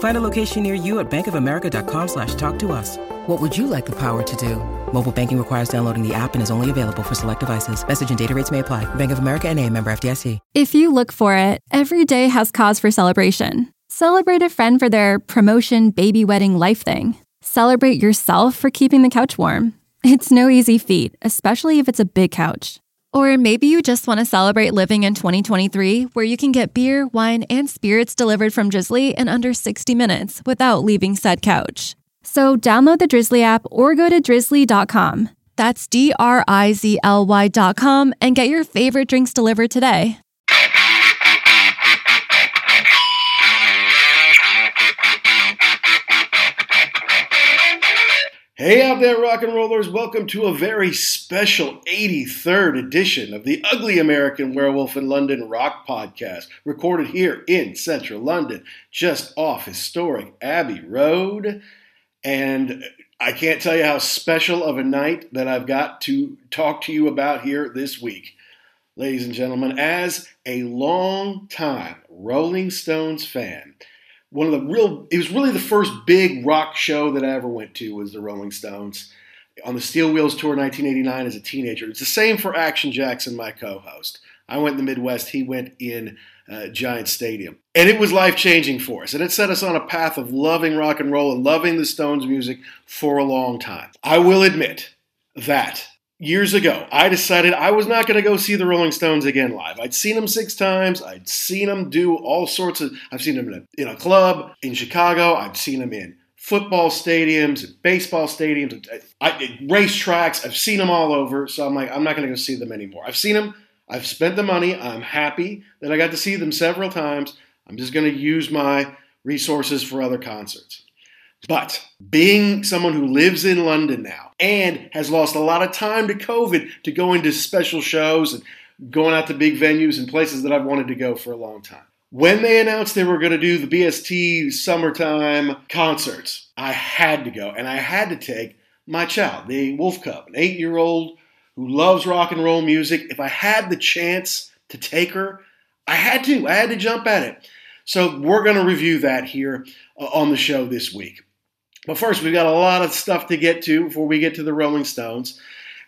Find a location near you at bankofamerica.com slash talk to us. What would you like the power to do? Mobile banking requires downloading the app and is only available for select devices. Message and data rates may apply. Bank of America and a member FDIC. If you look for it, every day has cause for celebration. Celebrate a friend for their promotion, baby wedding, life thing. Celebrate yourself for keeping the couch warm. It's no easy feat, especially if it's a big couch. Or maybe you just want to celebrate living in 2023, where you can get beer, wine, and spirits delivered from Drizly in under 60 minutes without leaving said couch. So download the Drizly app or go to drizly.com. That's D R I Z L Y.com and get your favorite drinks delivered today. Hey out there, rock and rollers. Welcome to a very special 83rd edition of the Ugly American Werewolf in London Rock Podcast, recorded here in central London, just off historic Abbey Road. And I can't tell you how special of a night that I've got to talk to you about here this week. Ladies and gentlemen, as a long time Rolling Stones fan, one of the real it was really the first big rock show that I ever went to was the Rolling Stones on the Steel Wheels tour 1989 as a teenager. It's the same for Action Jackson, my co-host. I went in the Midwest, he went in uh, Giant Stadium. And it was life changing for us. And it set us on a path of loving rock and roll and loving the Stones music for a long time. I will admit that years ago, I decided I was not going to go see the Rolling Stones again live. I'd seen them six times. I'd seen them do all sorts of. I've seen them in a, in a club in Chicago. I've seen them in football stadiums, baseball stadiums, uh, I, race tracks I've seen them all over. So I'm like, I'm not going to go see them anymore. I've seen them. I've spent the money. I'm happy that I got to see them several times. I'm just going to use my resources for other concerts. But being someone who lives in London now and has lost a lot of time to COVID to go into special shows and going out to big venues and places that I've wanted to go for a long time. When they announced they were going to do the BST summertime concerts, I had to go and I had to take my child, the Wolf Cub, an eight year old who loves rock and roll music. If I had the chance to take her, I had to. I had to jump at it. So we're going to review that here uh, on the show this week. But first, we've got a lot of stuff to get to before we get to the Rolling Stones.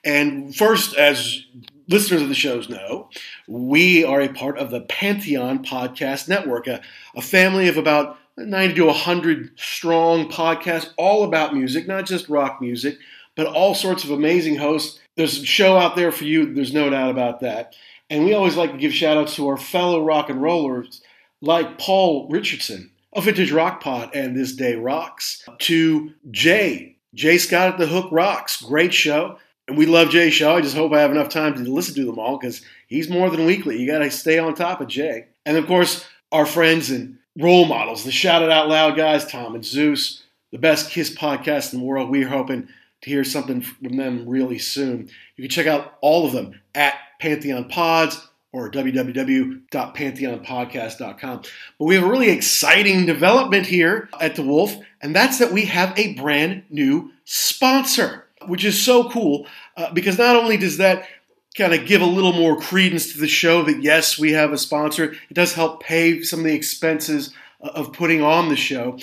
And first, as listeners of the shows know, we are a part of the Pantheon Podcast Network, a, a family of about 90 to 100 strong podcasts, all about music, not just rock music, but all sorts of amazing hosts. There's a show out there for you, there's no doubt about that. And we always like to give shout outs to our fellow rock and rollers like Paul Richardson, a Vintage Rock Pod and This Day Rocks, to Jay. Jay Scott at the Hook Rocks. Great show. And we love Jay's show. I just hope I have enough time to listen to them all because he's more than weekly. You got to stay on top of Jay. And of course, our friends and role models, the Shout It Out Loud guys, Tom and Zeus, the best Kiss podcast in the world. We're hoping to hear something from them really soon. You can check out all of them at Pantheon Pods or www.pantheonpodcast.com. But we have a really exciting development here at The Wolf, and that's that we have a brand new sponsor, which is so cool uh, because not only does that kind of give a little more credence to the show that yes, we have a sponsor, it does help pay some of the expenses uh, of putting on the show,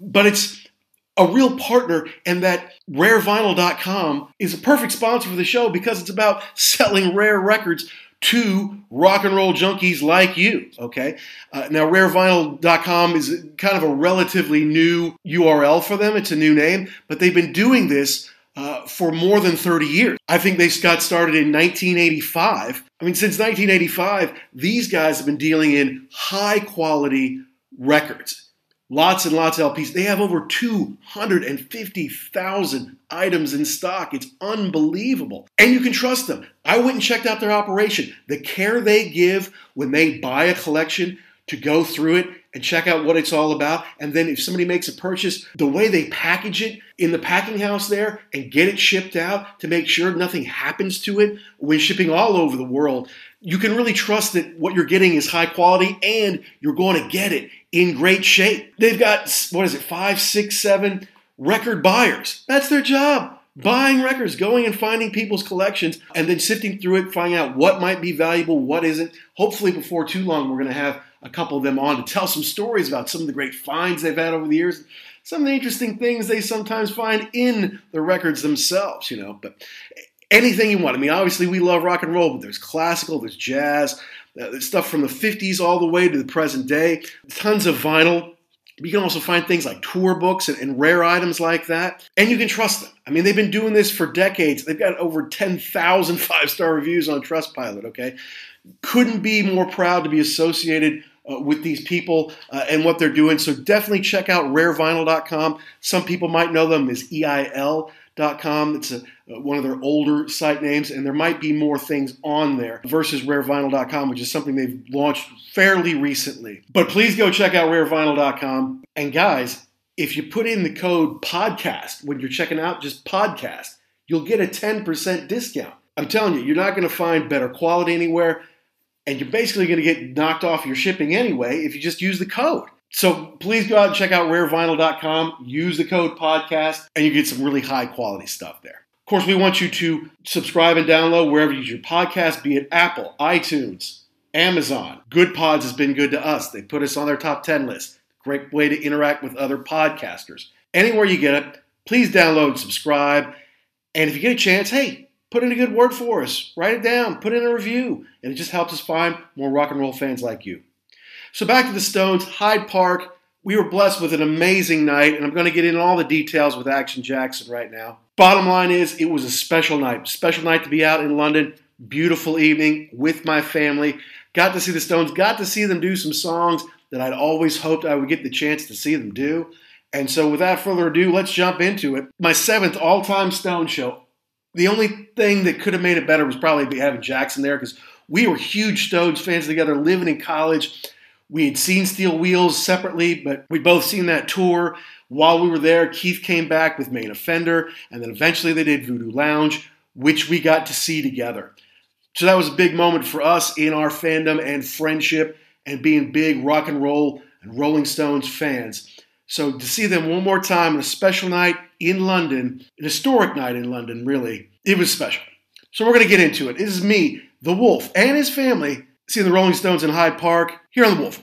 but it's a real partner and that rarevinyl.com is a perfect sponsor for the show because it's about selling rare records to rock and roll junkies like you. Okay. Uh, now, rarevinyl.com is kind of a relatively new URL for them. It's a new name, but they've been doing this uh, for more than 30 years. I think they got started in 1985. I mean, since 1985, these guys have been dealing in high quality records. Lots and lots of LPs. They have over 250,000 items in stock. It's unbelievable. And you can trust them. I went and checked out their operation. The care they give when they buy a collection to go through it and check out what it's all about. And then if somebody makes a purchase, the way they package it in the packing house there and get it shipped out to make sure nothing happens to it when shipping all over the world, you can really trust that what you're getting is high quality and you're going to get it in great shape. They've got, what is it, five, six, seven record buyers. That's their job. Buying records, going and finding people's collections, and then sifting through it, finding out what might be valuable, what isn't. Hopefully, before too long, we're going to have a couple of them on to tell some stories about some of the great finds they've had over the years, some of the interesting things they sometimes find in the records themselves, you know. But anything you want. I mean, obviously, we love rock and roll, but there's classical, there's jazz, uh, there's stuff from the 50s all the way to the present day, tons of vinyl. You can also find things like tour books and, and, rare items like that, and you can trust them. I mean, they've been doing this for decades. They've got over 10,000 five star reviews on Trustpilot, okay? Couldn't be more proud to be associated uh, with these people uh, and what they're doing. So definitely check out rarevinyl.com. Some people might know them as EIL.com. It's a, uh, one of their older site names, and there might be more things on there versus rarevinyl.com, which is something they've launched fairly recently. But please go check out rarevinyl.com. And guys, if you put in the code podcast when you're checking out, just podcast, you'll get a 10% discount. I'm telling you, you're not going to find better quality anywhere and you're basically going to get knocked off your shipping anyway if you just use the code. So please go out and check out rarevinyl.com, use the code podcast, and you get some really high quality stuff there. Of course, we want you to subscribe and download wherever you use your podcast, be it Apple, iTunes, Amazon. Good Pods has been good to us. They put us on their top 10 list. Great way to interact with other podcasters. Anywhere you get it, please download and subscribe. And if you get a chance, hey, put in a good word for us. Write it down. Put in a review. And it just helps us find more rock and roll fans like you. So back to the Stones, Hyde Park. We were blessed with an amazing night, and I'm going to get into all the details with Action Jackson right now. Bottom line is, it was a special night. Special night to be out in London. Beautiful evening with my family. Got to see the Stones. Got to see them do some songs that I'd always hoped I would get the chance to see them do. And so, without further ado, let's jump into it. My seventh all time Stone show. The only thing that could have made it better was probably having Jackson there because we were huge Stones fans together, living in college. We had seen Steel Wheels separately, but we'd both seen that tour. While we were there, Keith came back with Main Offender, and then eventually they did Voodoo Lounge, which we got to see together. So that was a big moment for us in our fandom and friendship and being big rock and roll and Rolling Stones fans. So to see them one more time on a special night in London, an historic night in London, really, it was special. So we're going to get into it. It is me, the Wolf, and his family seeing the Rolling Stones in Hyde Park here on the Wolf.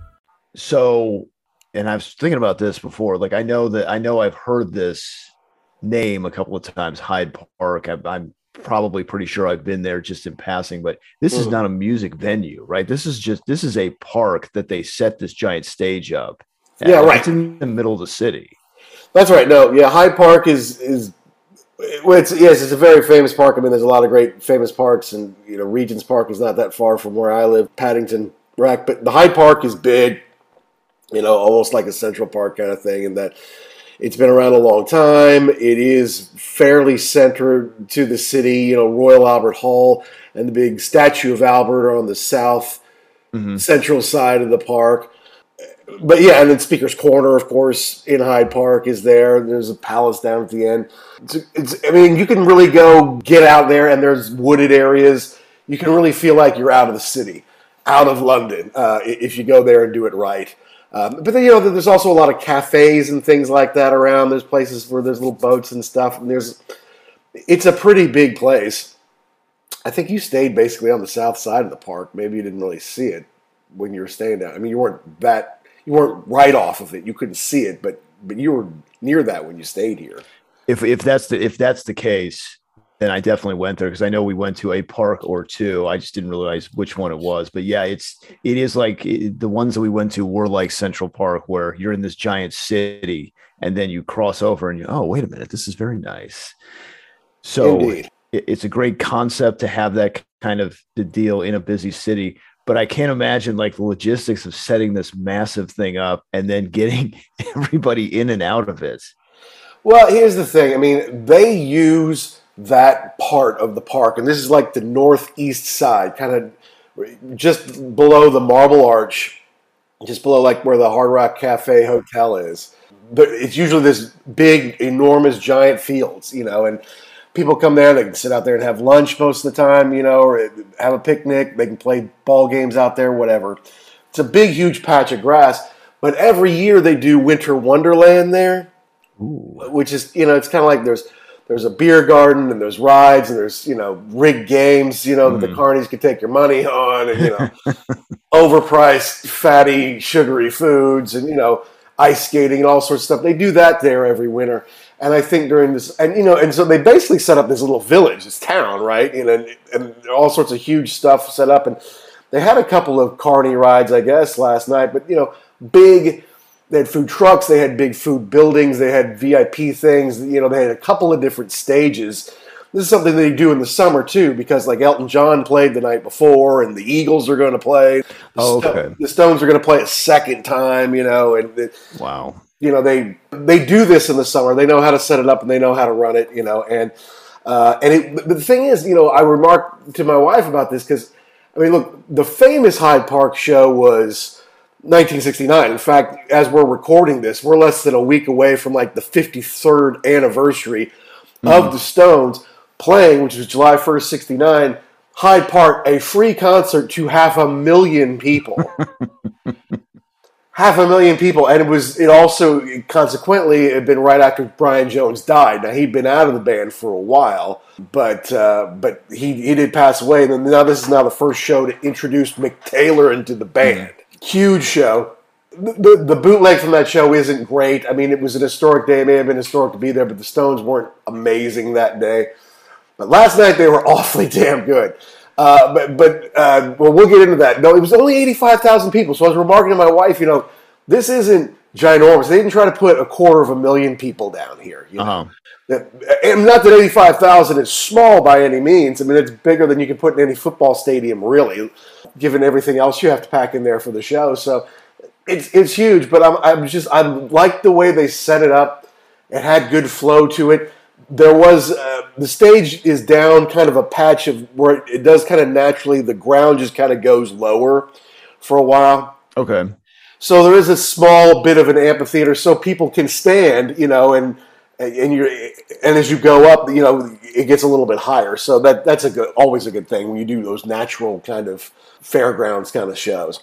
So and i was thinking about this before like i know that i know i've heard this name a couple of times hyde park I, i'm probably pretty sure i've been there just in passing but this is Mhm. not a music venue right this is just this is a park that they set this giant stage up. Yeah, right. it's in the middle of the city That's right. No, yeah, Hyde Park is is it's yes, it's a very famous park. I mean, there's a lot of great famous parks, and you know, Regent's Park is not that far from where I live, Paddington Rack. But the Hyde Park is big, you know, almost like a Central Park kind of thing, and that it's been around a long time. It is fairly centered to the city. You know, Royal Albert Hall and the big statue of Albert are on the south Mhm. central side of the park but yeah, and then Speaker's Corner, of course, in Hyde Park is there. There's a palace down at the end. It's, it's, I mean, you can really go get out there, and there's wooded areas. You can really feel like you're out of the city, out of London, uh, if you go there and do it right. Um, but then you know, there's also a lot of cafes and things like that around. There's places where there's little boats and stuff, and there's. It's a pretty big place. I think you stayed basically on the south side of the park. Maybe you didn't really see it when you were staying there. I mean, you weren't that you weren't right off of it. You couldn't see it, but but you were near that when you stayed here. if if that's the if that's the case then i definitely went there because i know we went to a park or two. I just didn't realize which one it was. But yeah it's it is like it, the ones that we went to were like central park where you're in this giant city and then you cross over and you oh wait a minute this is very nice. So it, it's a great concept to have that kind of the deal in a busy city. But i can't imagine like the logistics of setting this massive thing up and then getting everybody in and out of it. Well, here's the thing. I mean, they use that part of the park, and this is like the northeast side, kind of just below the Marble Arch, just below like where the Hard Rock Cafe Hotel is. But it's usually this big, enormous, giant fields, you know, and people come there. They can sit out there and have lunch most of the time, you know, or have a picnic. They can play ball games out there, whatever. It's a big, huge patch of grass. But every year they do Winter Wonderland there which is you know it's kind of like there's there's a beer garden and there's rides and there's you know rigged games you know that the hmm. carnies can take your money on and you know overpriced fatty sugary foods and you know ice skating and all sorts of stuff. They do that there every winter. And i think during this and you know and so they basically set up this little village this town right? You know and, and all sorts of huge stuff set up. And they had a couple of carney rides i guess last night. But you know big they had food trucks, they had big food buildings, they had VIP things. You know, they had a couple of different stages. This is something they do in the summer too, because like Elton John played the night before, and the Eagles are going to play. The Oh, Sto- okay. the Stones are going to play a second time. You know, and it, wow you know they they do this in the summer. They know how to set it up and they know how to run it. You know, and uh, and it, but the thing is, you know, I remarked to my wife about this because I mean, look, the famous Hyde Park show was 1969. In fact, as we're recording this, we're less than a week away from like the 53rd anniversary of the Stones playing, which was July 1st, 69. Hyde Park, a free concert to half a million people. half a million people, and it was it also consequently it had been right after Brian Jones died. Now he'd been out of the band for a while, but uh, but he he did pass away. And then now this is now the first show to introduce Mick Taylor into the band. Huge show. The, the, the bootleg from that show isn't great. I mean, it was an historic day. It may have been historic to be there, but the Stones weren't amazing that day. But last night they were awfully damn good. Uh, but but uh, well, we'll get into that. No, it was only eighty-five thousand people. So I was remarking to my wife, you know, this isn't ginormous. They didn't try to put a quarter of a million people down here. You know? Uh-huh. And not that eighty-five thousand is small by any means. I mean, it's bigger than you can put in any football stadium, really, given everything else you have to pack in there for the show. So it's it's huge. But I'm I'm just I like the way they set it up. It had good flow to it there was uh, the stage is down kind of a patch of where it, it does kind of naturally the ground just kind of goes lower for a while Okay. so there is a small bit of an amphitheater so people can stand you know and and you're and as you go up you know it gets a little bit higher so that that's a good always a good thing when you do those natural kind of fairgrounds kind of shows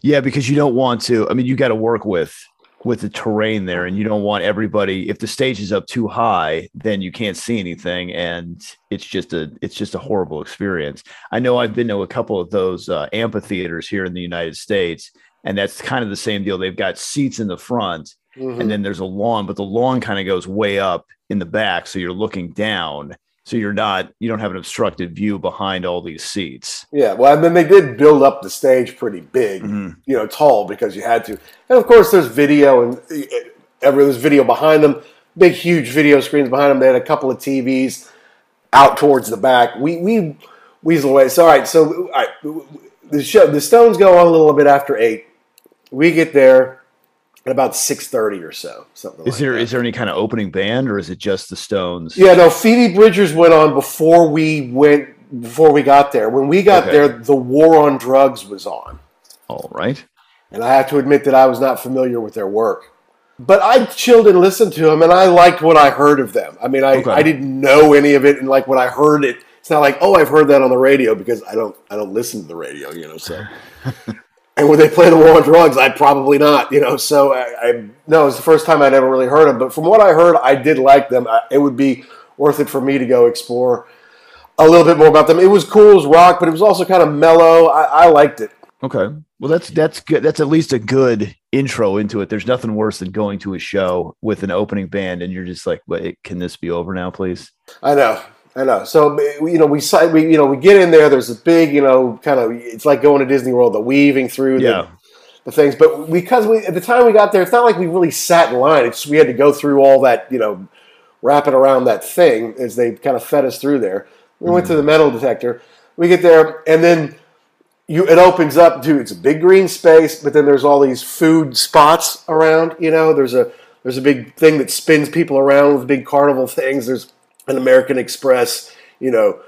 Yeah, because you don't want to. I mean, you got to work with with the terrain there, and you don't want everybody. If the stage is up too high, then you can't see anything, and it's just a it's just a horrible experience. I know I've been to a couple of those uh, amphitheaters here in the United States, and that's kind of the same deal. They've got seats in the front, Mhm. and then there's a lawn, but the lawn kind of goes way up in the back, so you're looking down. So you're not you don't have an obstructed view behind all these seats. Yeah, well, and then they did build up the stage pretty big, Mhm. you know, tall because you had to. And of course, there's video and uh, every there's video behind them, big, huge video screens behind them. They had a couple of TVs out towards the back. We we weasel away. So all right, so all right, the show the Stones go on a little bit after eight. We get there at about six thirty or so, something. Is like there that. is there any kind of opening band, or is it just the Stones? Yeah, no, Phoebe Bridgers went on before we went before we got there. When we got Okay. there, the War on Drugs was on. All right. and I have to admit that I was not familiar with their work. But I chilled and listened to them, and I liked what I heard of them. I mean, I, Okay. I didn't know any of it, and like when I heard it, it's not like oh, I've heard that on the radio because I don't I don't listen to the radio, you know. So, and when they play the War on Drugs, I probably not, you know. So I, I no, it was the first time I'd ever really heard them. But from what I heard, I did like them. I, it would be worth it for me to go explore a little bit more about them. It was cool, it was rock, but it was also kind of mellow. I, I liked it. Okay. Well, that's that's good. That's at least a good intro into it. There's nothing worse than going to a show with an opening band and you're just like, "Wait, can this be over now, please?" I know, I know. So you know, we we you know we get in there. There's a big you know kind of it's like going to Disney World, the weaving through the, Yeah. the things. But because we at the time we got there, it's not like we really sat in line. It's we had to go through all that you know, wrapping around that thing as they kind of fed us through there. We went to the mm-hmm. metal detector. We get there, and then you it opens up to it's a big green space, but then there's all these food spots around. You know, there's a there's a big thing that spins people around with big carnival things. There's an American Express, you know,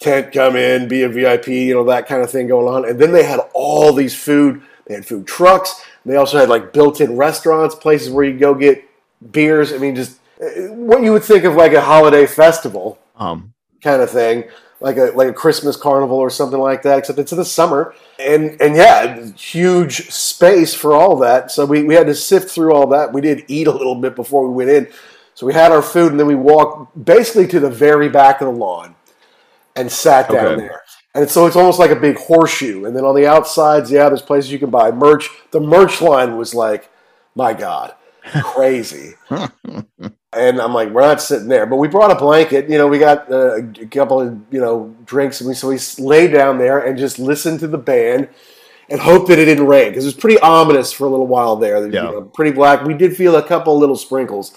tent come in, be a VIP, you know, that kind of thing going on. And then they had all these food. They had food trucks. They also had like built-in restaurants, places where you go get beers. I mean, just uh, what you would think of like a holiday festival Um, kind of thing, like a like a Christmas carnival or something like that. Except it's in the summer, and and yeah, huge space for all that. So we, we had to sift through all that. We did eat a little bit before we went in, so we had our food, and then we walked basically to the very back of the lawn and sat down Okay. there. And so it's almost like a big horseshoe. And then on the outsides, yeah, there's places you can buy merch. The merch line was like, my God, crazy. And I'm like, we're not sitting there. But we brought a blanket. You know, we got uh, a couple of you know drinks, and we so we laid down there and just listened to the band and hoped that it didn't rain because it was pretty ominous for a little while there. You Yeah. know, pretty black. We did feel a couple little sprinkles.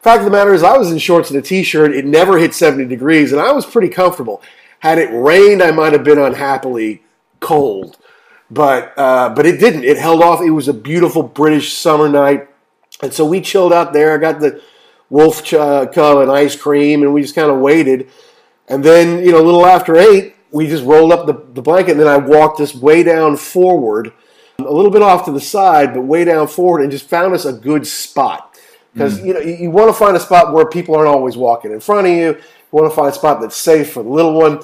Fact of the matter is, I was in shorts and a t-shirt. It never hit 70 degrees, and I was pretty comfortable. Had it rained, I might have been unhappily cold, but uh, but it didn't. It held off. It was a beautiful British summer night, and so we chilled out there. I got the wolf ch- uh, cub and ice cream, and we just kind of waited. And then, you know, a little after eight, we just rolled up the, the blanket, and then I walked this way down forward, a little bit off to the side, but way down forward, and just found us a good spot. Because mm. you know you, you want to find a spot where people aren't always walking in front of you. You want to find a spot that's safe for the little one.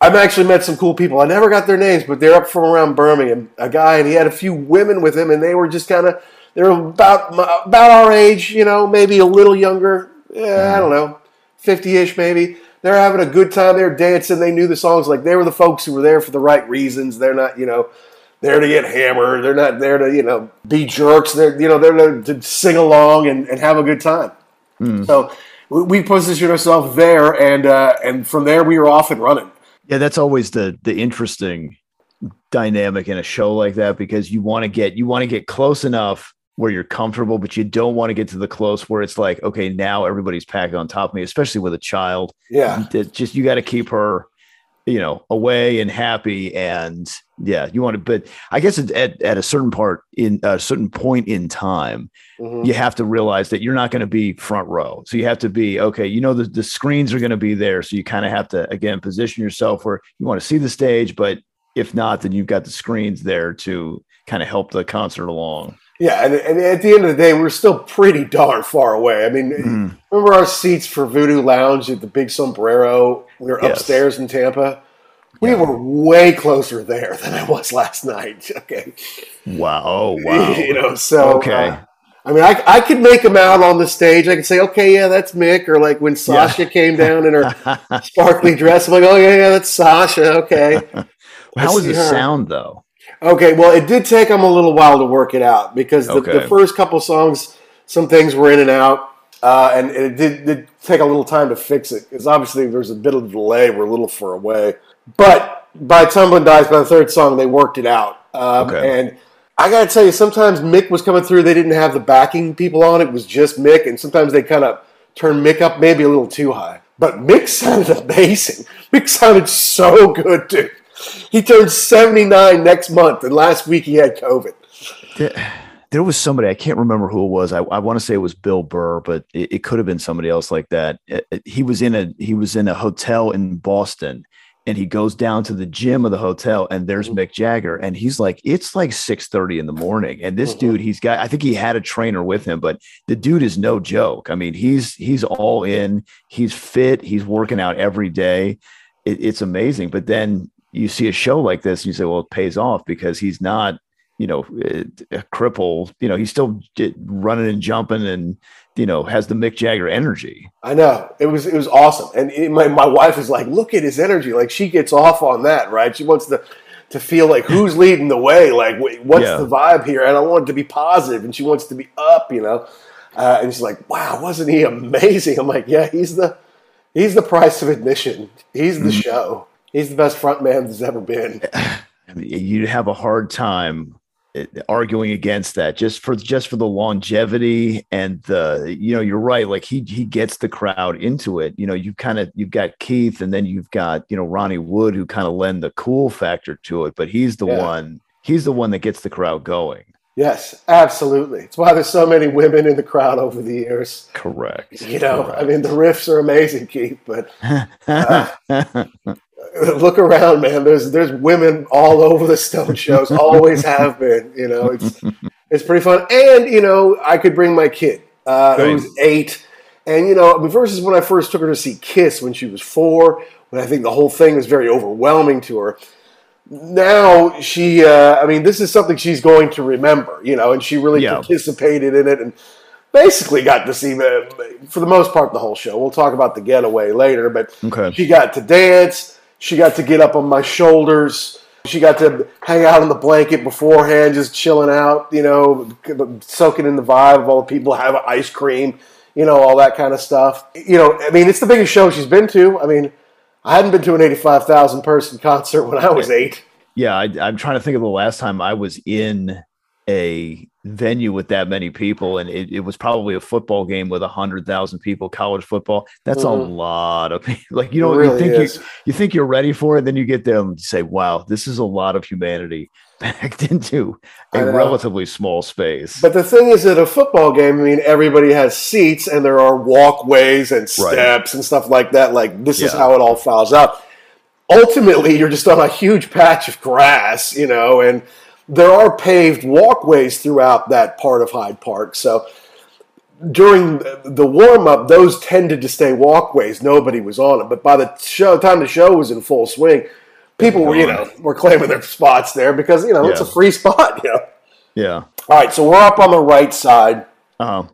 I've actually met some cool people. I never got their names, but they're up from around Birmingham. A guy, and he had a few women with him, and they were just kind of they were about about our age, you know, maybe a little younger. Yeah, I mm. don't know, fifty-ish maybe. They're having a good time. They're dancing. They knew the songs. Like they were the folks who were there for the right reasons. They're not, you know, there to get hammered. They're not there to, you know, be jerks. They're, you know, they're there to sing along and, and have a good time. So we, we positioned ourselves there, and uh, and from there we were off and running. Yeah, that's always the the interesting dynamic in a show like that because you want to get you want to get close enough where you're comfortable, but you don't want to get to the close where it's like, okay, now everybody's packing on top of me, especially with a child. Yeah. It just you got to keep her, you know, away and happy. And yeah, you want to, but I guess at, at a certain part in a certain point in time, Mhm. you have to realize that you're not going to be front row. So you have to be okay. You know the, the screens are going to be there, so you kind of have to again position yourself where you want to see the stage, but if not, then you've got the screens there to kind of help the concert along. Yeah, and, and at the end of the day, we're still pretty darn far away. I mean, Mm. remember our seats for Voodoo Lounge at the Big Sombrero? We were Yes. upstairs in Tampa. We were way closer there than I was last night. Okay, Wow! Oh wow! you know, so Okay. uh, I mean, I, I could make them out on the stage. I could say, okay, yeah, that's Mick. Or like when Sasha came down in her sparkly dress, I'm like, oh yeah, yeah, that's Sasha. Okay. How was the her. sound though? Okay, well, it did take them a little while to work it out because the, Okay. the first couple songs, some things were in and out, uh, and it did, did take a little time to fix it because obviously there's a bit of delay. We're a little far away, but by Tumbling Dice, by the third song, they worked it out. Um, Okay. And I got to tell you, sometimes Mick was coming through. They didn't have the backing people on; it was just Mick, and sometimes they kind of turned Mick up maybe a little too high. But Mick sounded amazing. Mick sounded so good, dude. He turned 79 next month, and last week he had COVID. There, was somebody I can't remember who it was. I, I want to say it was Bill Burr, but it, it could have been somebody else like that. It- it- he was in a he was in a hotel in Boston, and he goes down to the gym of the hotel, and there's Mick Jagger, and he's like, it's like six thirty in the morning, and this Mhm. dude, he's got I think he had a trainer with him, but the dude is no joke. I mean, he's he's all in. He's fit. He's working out every day. It, it's amazing. But then you see a show like this, and you say, well, it pays off because he's not you know, a cripple, you know, he's still running and jumping and, you know, has the Mick Jagger energy. I know it was it was awesome, and it, my my wife is like, look at his energy. Like she gets off on that, right? She wants to to feel like who's leading the way. Like what's Yeah. the vibe here? And I want it to be positive, and she wants to be up, you know. Uh, and she's like, wow, wasn't he amazing? I'm like, yeah, he's the he's the price of admission. He's the show. He's the best front man there's ever been. I mean, you'd have a hard time eh, arguing against that just for just for the longevity and the you know you're right like he he gets the crowd into it you know you kind of you've got keith and then you've got you know ronnie wood who kind of lend the cool factor to it but he's the Yeah. one he's the one that gets the crowd going Yes, absolutely. It's why there's so many women in the crowd over the years. correct You know, I mean, the riffs are amazing, Keith, but correct. look around, man. There's there's women all over the Stone shows. Always have been. You know, it's it's pretty fun. And you know, I could bring my kid. Uh, was eight, and you know, versus when I first took her to see Kiss when she was four, when I think the whole thing was very overwhelming to her. Now she, uh, I mean, this is something she's going to remember. You know, and she really Yeah. participated in it and basically got to see, uh, for the most part, the whole show. We'll talk about the getaway later, but Okay. she got to dance. She got to get up on my shoulders. She got to hang out on the blanket beforehand, just chilling out, you know, soaking in the vibe of all the people having ice cream, you know, all that kind of stuff. You know, I mean, it's the biggest show she's been to. I mean, I hadn't been to an 85,000 person concert when I was eight. Yeah, I, I'm trying to think of the last time I was in a venue with that many people, and it, it was probably a football game with a hundred thousand people, college football. That's a Mhm. lot of people. Like you know, really you think is. you you think you're ready for it, then you get there and say, "Wow, this is a lot of humanity packed into a relatively small space." But the thing is, at a football game, I mean, everybody has seats and there are walkways and steps and stuff like that. Like, this is how it all files out. Ultimately, you're just on a huge patch of grass, you know, and there are paved walkways throughout that part of Hyde Park. So during the warm up, those tended to stay walkways. Nobody was on them. But by the show, time the show was in full swing, people were, you know, were claiming their spots there because, you know, it's a free spot, you know. yeah, All right, so we're up on the right side. uh,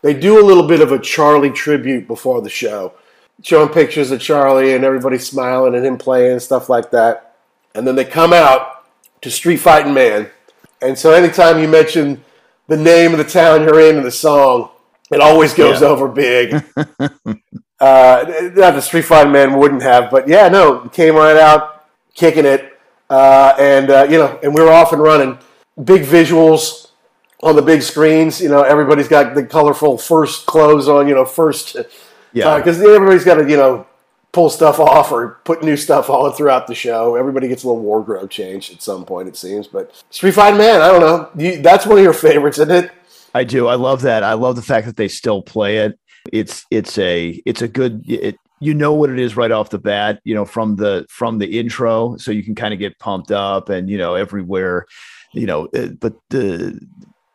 They do a little bit of a Charlie tribute before the show, showing pictures of Charlie and everybody smiling and him playing and stuff like that. And then they come out to Street Fighting Man. And so anytime you mention the name of the town you're in in the song, it always goes Yeah. over big. Uh, not the Street Fighting Man wouldn't have, but yeah, no, came right out kicking it, uh, and uh, you know, and we were off and running. Big visuals on the big screens. You know, everybody's got the colorful first clothes on. You know, first Yeah. because everybody's got to you know pull stuff off or put new stuff on throughout the show. Everybody gets a little wardrobe change at some point, it seems. But Street Fighting Man, I don't know. You, that's one of your favorites, isn't it? I do. I love that. I love the fact that they still play it. It's it's a it's a good it, you know what it is right off the bat, you know, from the from the intro, so you can kind of get pumped up and you know everywhere, you know, uh, but the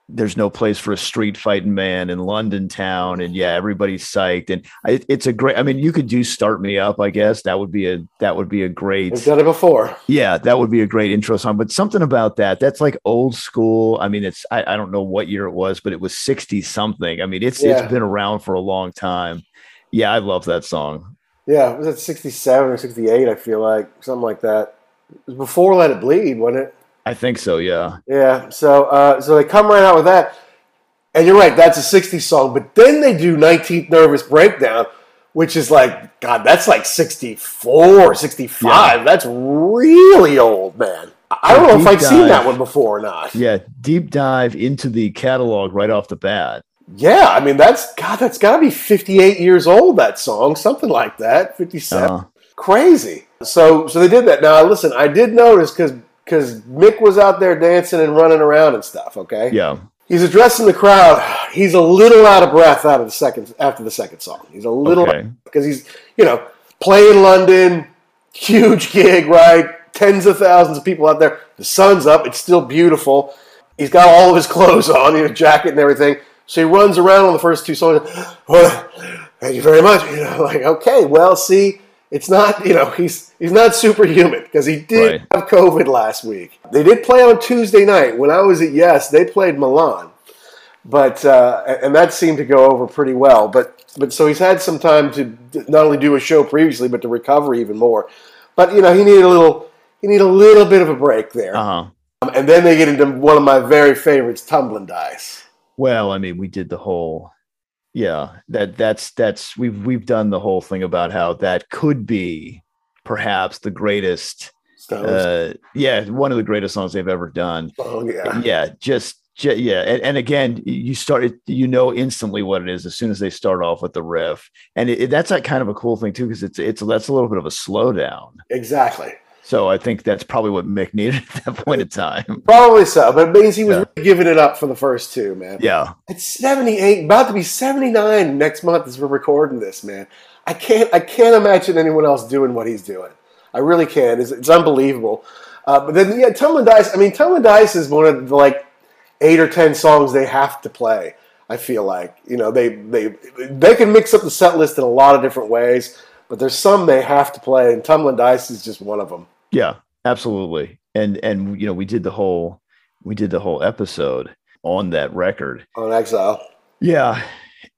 there's no place for a street fighting man in London town and yeah, everybody's psyched and I, it's a great I mean you could do start me up, I guess. That would be a that would be a great We've done it before. yeah, that would be a great intro song. But something about that, that's like old school. I mean, it's I, I don't know what year it was, but it was 60 something. I mean, it's Yeah. it's been around for a long time. Yeah, I love that song. Yeah, was it 67 or 68, I feel like. Something like that. It was before Let It Bleed, wasn't it? I think so, yeah. Yeah, so uh, so they come right out with that. And you're right, that's a 60s song. But then they do 19th Nervous Breakdown, which is like, God, that's like 64, 65. That's really old, man. I don't know if I've seen that one before or not. Yeah, deep dive into the catalog right off the bat. Yeah, I mean, that's, God, that's got to be 58 years old, that song, something like that, 57. Uh, crazy. So so they did that. Now listen, I did notice because because Mick was out there dancing and running around and stuff. Okay, yeah. he's addressing the crowd. He's a little out of breath out of the second after the second song. He's a little Okay. because he's you know playing London, huge gig, right? Tens of thousands of people out there. The sun's up. It's still beautiful. He's got all of his clothes on, you know, jacket and everything. So he runs around on the first two songs. Well, thank you very much. You know, like okay, well, see, it's not you know he's he's not superhuman because he did Right. have COVID last week. They did play on Tuesday night when I was at Yes. They played Milan, but uh, and that seemed to go over pretty well. But but so he's had some time to not only do a show previously, but to recover even more. But you know he needed a little he needed a little bit of a break there. Uh huh. Um, and then they get into one of my very favorites, tumbling dice. Well, I mean, we did the whole yeah, that that's that's we've we've done the whole thing about how that could be perhaps the greatest uh yeah, one of the greatest songs they've ever done. oh yeah, yeah just, ju- yeah and, and again you start you know instantly what it is as soon as they start off with the riff and it, it- that's like kind of a cool thing too because it's it's that's a little bit of a slowdown exactly. So i think that's probably what mick needed at that point in time Probably so, but it means he was Yeah. really giving it up for the first two, man. yeah It's 78, about to be 79 next month as we're recording this, man. I can't I can't imagine anyone else doing what he's doing. I really can't. It's, it's unbelievable. Uh, but then yeah, Tumbling Dice. I mean, Tumbling Dice is one of the like eight or ten songs they have to play. I feel like you know they they they can mix up the set list in a lot of different ways, but there's some they have to play, and Tumbling Dice is just one of them. Yeah absolutely and and you know we did the whole we did the whole episode on that record On Exile. Yeah.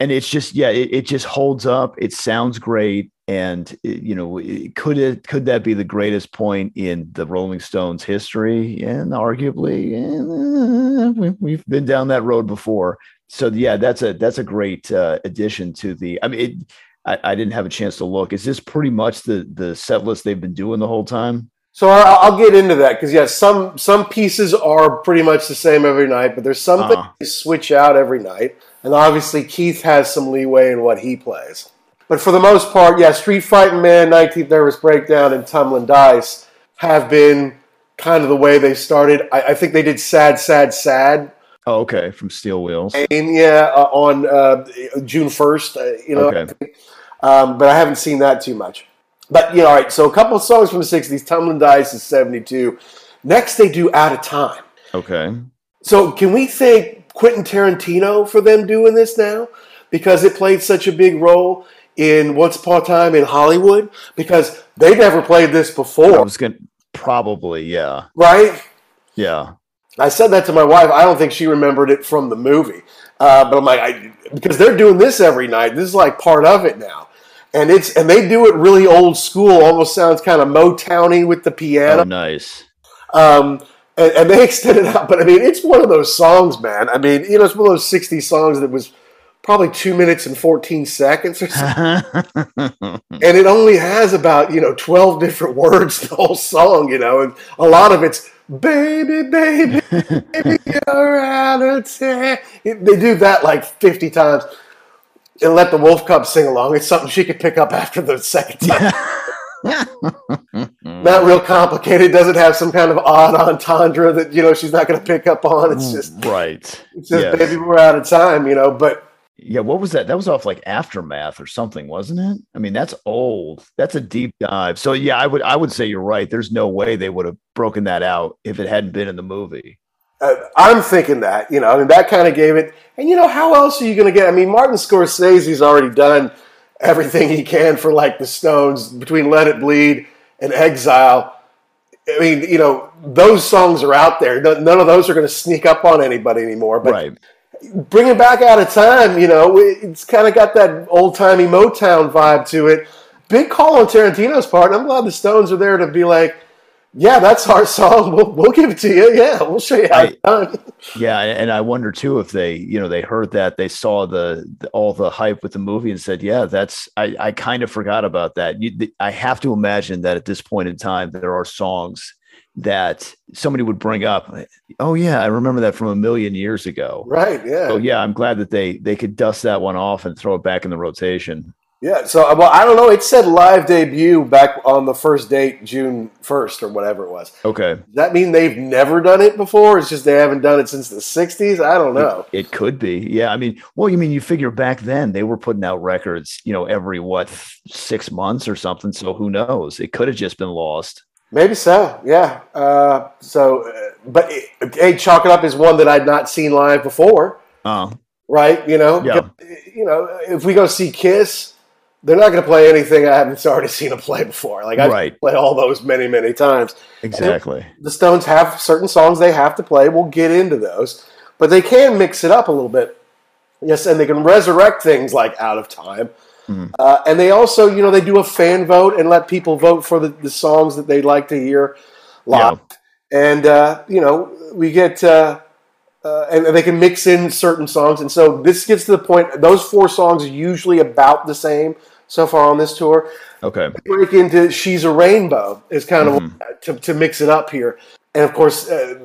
And it's just, yeah, it, it just holds up. It sounds great. And, it- you know, it- could it, could that be the greatest point in the Rolling Stones history? And arguably, eh, we, we've been down that road before. So yeah, that's a, that's a great uh, addition to the, I mean, it, I, I didn't have a chance to look. Is this pretty much the, the set list they've been doing the whole time? So I'll get into that because yes, some some pieces are pretty much the same every night, but there's some Uh-huh. they switch out every night, and obviously Keith has some leeway in what he plays. But for the most part, yeah, Street Fighting Man, 19th Nervous Breakdown, and Tumbling Dice have been kind of the way they started. I, I think they did Sad, Sad, Sad, Oh, okay. From Steel Wheels. and yeah, uh, on uh, June 1st, uh, you know, Okay. um, but I haven't seen that too much. But you know, all right. So a couple of songs from the '60s. Tumbling Dice is '72. Next, they do Out of Time. Okay. So can we thank Quentin Tarantino for them doing this now because it played such a big role in Once Upon a Time in Hollywood? Because they never played this I before, was going probably, yeah. right? Yeah. I said that to my wife. I don't think she remembered it from the movie, uh, but I'm like, I, because they're doing this every night. This is like part of it now, and it's and they do it really old school. Almost sounds kind of Motowny with the piano. Oh, nice. Um, and, and they it out, but I mean, it's one of those songs, man. I mean, you know, it's one of those '60s songs that was probably two minutes and 14 seconds or something. and it only has about, you know, 12 different words, the whole song, you know, and a lot of it's baby, baby, baby, you're out of town. They do that like 50 times and let the Wolf Cub sing along. It's something she could pick up after the second time. not real complicated. Doesn't have some kind of odd entendre that you know she's not going to pick up on. It's mm, just right. It's just Yes. baby, we're out of time, you know. But Yeah, what was that? That was off like aftermath or something, wasn't it? I mean, that's old. That's a deep dive. So yeah, I would I would say you're right. There's no way they would have broken that out if it hadn't been in the movie. Uh, I'm thinking that you know, I mean, that kind of gave it. And you know, how else are you going to get? I mean, Martin Scorsese's already done everything he can for like the Stones between Let It Bleed and Exile. I mean, you know, those songs are out there. None none of those are going to sneak up on anybody anymore. But right. bring it back out of time, you know, it's kind of got that old timey Motown vibe to it. Big call on Tarantino's part. and I'm glad the Stones are there to be like, yeah, that's our song. We'll, we'll give it to you. Yeah, we'll show you how it's done. Yeah, and I wonder too if they, you know, they heard that, they saw the, the all the hype with the movie and said, "Yeah, that's." I, I kind of forgot about that. You, I have to imagine that at this point in time, there are songs that somebody would bring up. Oh yeah, I remember that from a million years ago. Right. Yeah. So yeah, I'm glad that they they could dust that one off and throw it back in the rotation. Yeah. So, well, I don't know. It said live debut back on the first date, June 1st or whatever it was. Okay, Does that mean they've never done it before? It's just they haven't done it since the 60s? I don't know. it could be. Yeah, I mean, well, you mean you figure back then they were putting out records, you know, every what six months or something. So who knows? It could have just been lost. Maybe so, yeah. Uh, so, uh, but it, hey, Chalk It Up is one that I'd not seen live before, Oh, right? You know, Yeah. you know, if we go see Kiss, they're not going to play anything I haven't already seen them play before. Like I've Right. played all those many, many times. exactly. The Stones have certain songs they have to play. We'll get into those, but they can mix it up a little bit. Yes, and they can resurrect things like Out of Time. Mhm. Uh, and they also, you know, they do a fan vote and let people vote for the, the songs that they'd like to hear live. And, uh, you know, we get, uh, uh, and they can mix in certain songs. And so this gets to the point, those four songs are usually about the same so far on this tour Okay. break into "She's a Rainbow" is kind of Mhm. to, to mix it up here, and of course, uh,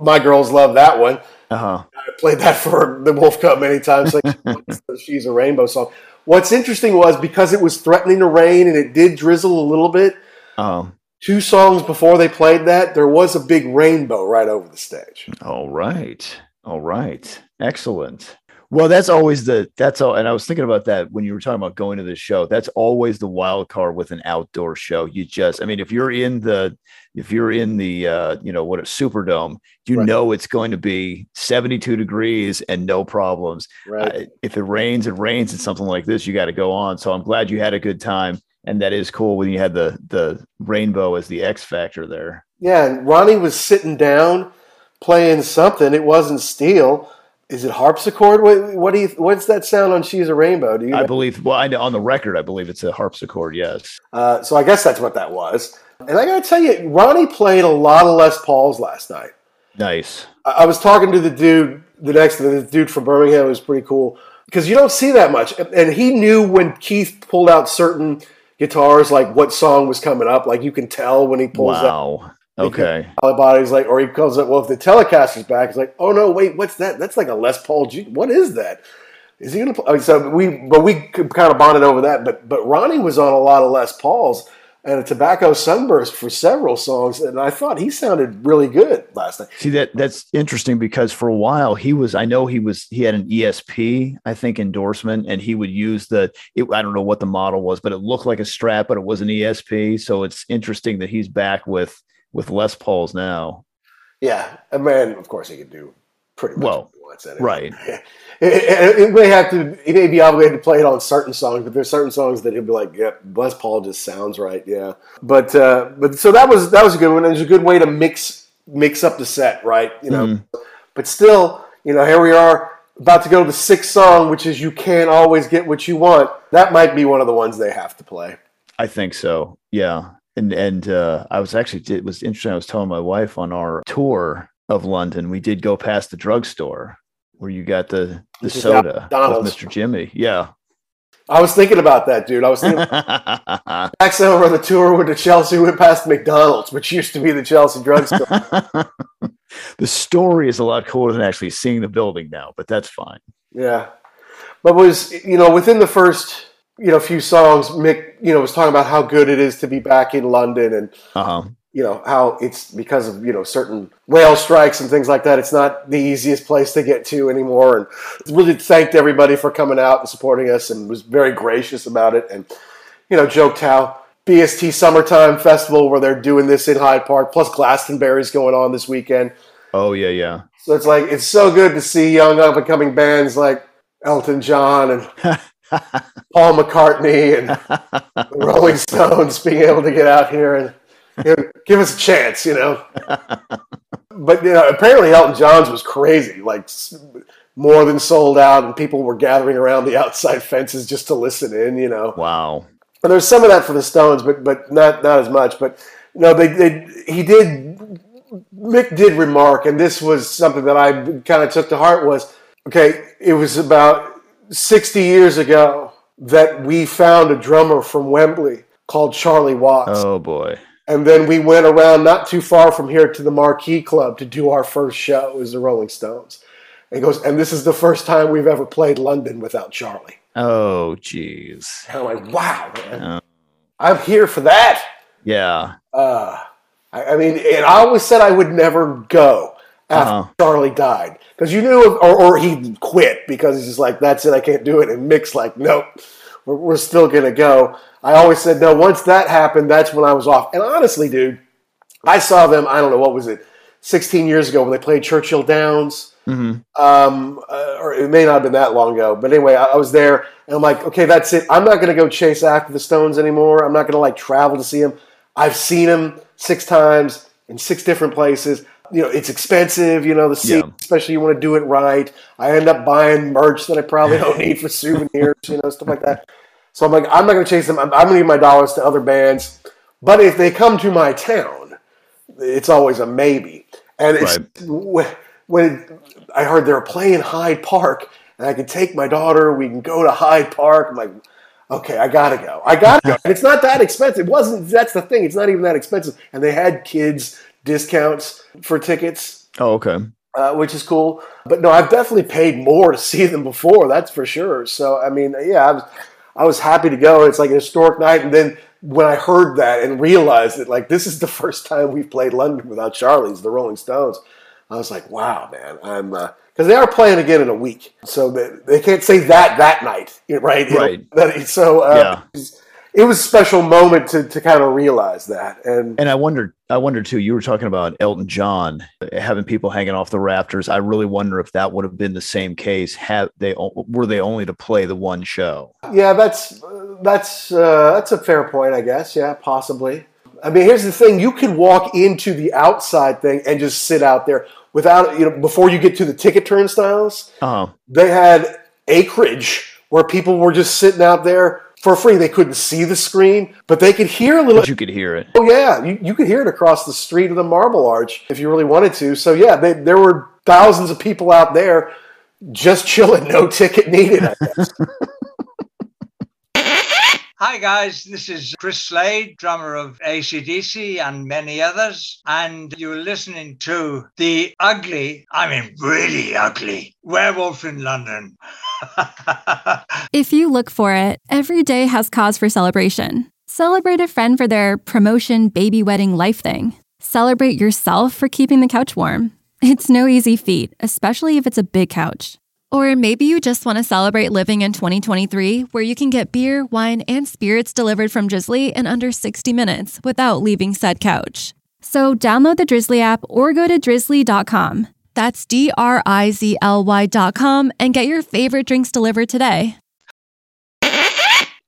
my girls love that one. Uh huh. I played that for the Wolf Cub many times. Like "She's a Rainbow" song. What's interesting was because it was threatening to rain and it did drizzle a little bit. Um. Two songs before they played that, there was a big rainbow right over the stage. All right. All right. Excellent. Well, that's always the that's all. And I was thinking about that when you were talking about going to the show. That's always the wild card with an outdoor show. You just, I mean, if you're in the if you're in the uh, you know what a Superdome, you Right. know it's going to be 72 degrees and no problems. Right. Uh, if it rains, it rains. It's something like this. You got to go on. So I'm glad you had a good time, and that is cool when you had the the rainbow as the X factor there. Yeah, and Ronnie was sitting down playing something. It wasn't steel. Is it harpsichord? What, what do you? What's that sound on "She's a Rainbow"? Do you? I know? believe. Well, I know on the record, I believe it's a harpsichord. Yes. Uh, so I guess that's what that was. And I got to tell you, Ronnie played a lot of Les Pauls last night. Nice. I, I was talking to the dude, the next to the dude from Birmingham, it was pretty cool because you don't see that much. And he knew when Keith pulled out certain guitars, like what song was coming up. Like you can tell when he pulls out Wow. Okay. the body's like, or he calls it, well, if the Telecaster's back, it's like, oh no, wait, what's that? That's like a Les Paul. G- what is that? Is he gonna play? Oh, so we, but we kind of bonded over that. But but Ronnie was on a lot of Les Pauls and a Tobacco Sunburst for several songs, and I thought he sounded really good last night. See that that's interesting because for a while he was I know he was he had an ESP I think endorsement and he would use the it, I don't know what the model was but it looked like a strap but it was an ESP so it's interesting that he's back with with Les Pauls now Yeah, and man, of course he could do pretty much Well, what he wants. Anyway. right. It, it, may have to. He may be obligated to play it on certain songs, but there's certain songs that he'll be like, "Yep, Les Paul just sounds right." Yeah, but uh, but so that was that was a good one. It was a good way to mix mix up the set, right? You know, Mhm. but still, you know, here we are about to go to the sixth song, which is "You Can't Always Get What You Want." That might be one of the ones they have to play. I think so yeah and and uh, I was actually it was interesting I was telling my wife on our tour of London we did go past the drugstore where you got the the soda with. Mr. Jimmy. Yeah. I was thinking about that, dude. I was thinking back summer on the tour went to Chelsea, went past McDonald's, which used to be the Chelsea drugstore. the story is a lot cooler than actually seeing the building now, but that's fine. yeah, but was you know within the first you know few songs, Mick you know was talking about how good it is to be back in London and Uh huh. You know how it's because of you know certain rail strikes and things like that. It's not the easiest place to get to anymore, and really thanked everybody for coming out and supporting us, and was very gracious about it. And you know joked how BST Summertime Festival where they're doing this in Hyde Park, plus Glastonbury's going on this weekend. Oh yeah, yeah. So it's like it's so good to see young up and coming bands like Elton John and Paul McCartney and the Rolling Stones being able to get out here and you know, give us a chance, you know. But you know, apparently Elton John's was crazy, like more than sold out, and people were gathering around the outside fences just to listen in, you know. Wow. And there's some of that for the Stones, but but not not as much. But you know, they, they he did Mick did remark, and this was something that I kind of took to heart was okay. It was about 60 years ago that we found a drummer from Wembley called Charlie Watts, Oh boy. And then we went around not too far from here to the Marquee Club to do our first show as the Rolling Stones. And he goes, and this is the first time we've ever played London without Charlie. Oh jeez. And I'm like, wow, man, Oh. I'm here for that. Yeah. Uh, I, I mean, and I always said I would never go after Uh-huh. Charlie died because you knew, or, or he quit because he's just like, that's it, I can't do it. And Mick's like, nope, we're, we're still gonna go. I always said no. Once that happened, that's when I was off. And honestly, dude, I saw them. I don't know what was it, 16 years ago when they played Churchill Downs. hmm Um, uh, or it may not have been that long ago, but anyway, I, I was there, and I'm like, okay, that's it. I'm not going to go chase after the Stones anymore. I'm not going to like travel to see them. I've seen them six times in six different places. You know, it's expensive. You know, the seat, Yeah. especially you want to do it right. I end up buying merch that I probably don't need for souvenirs. You know, stuff like that. So I'm like, I'm not going to chase them. I'm, I'm going to give my dollars to other bands. But if they come to my town, it's always a maybe. And it's Right. wh- when I heard they were playing Hyde Park, and I could take my daughter. We can go to Hyde Park. I'm like, okay, I gotta go. I gotta go. And it's not that expensive. It wasn't. That's the thing. It's not even that expensive. And they had kids discounts for tickets, Oh, okay. uh, which is cool. But no, I've definitely paid more to see them before. That's for sure. So I mean, yeah, I was I was happy to go. It's like a historic night. And then when I heard that and realized that like this is the first time we've played London without Charlie's, the Rolling Stones, I was like, wow, man, I'm because they are playing again in a week, so they, they can't say that that night, right? You know, Right. so uh, was, it was a special moment to, to kind of realize that, and And I wondered, I wondered too. You were talking about Elton John having people hanging off the rafters. I really wonder if that would have been the same case. Had they were they only to play the one show? Yeah, that's that's uh, that's a fair point, I guess. Yeah, possibly. I mean, here's the thing: you could walk into the outside thing and just sit out there without you know before you get to the ticket turnstiles. Uh, They had acreage where people were just sitting out there for free. They couldn't see the screen, but they could hear a little. but you could hear it. Oh yeah, you, you could hear it across the street of the Marble Arch if you really wanted to. So yeah, they, there were thousands of people out there just chilling, no ticket needed. Hi, guys. This is Chris Slade, drummer of ACDC and many others. And you're listening to the ugly, I mean, really ugly, werewolf in London. If you look for it, every day has cause for celebration. Celebrate a friend for their promotion, baby wedding, life thing. Celebrate yourself for keeping the couch warm. It's no easy feat, especially if it's a big couch. Or maybe you just want to celebrate living in 2023, where you can get beer, wine, and spirits delivered from Drizly in under 60 minutes without leaving said couch. So download the Drizly app or go to drizly.com. That's D R I Z L Y.com and get your favorite drinks delivered today.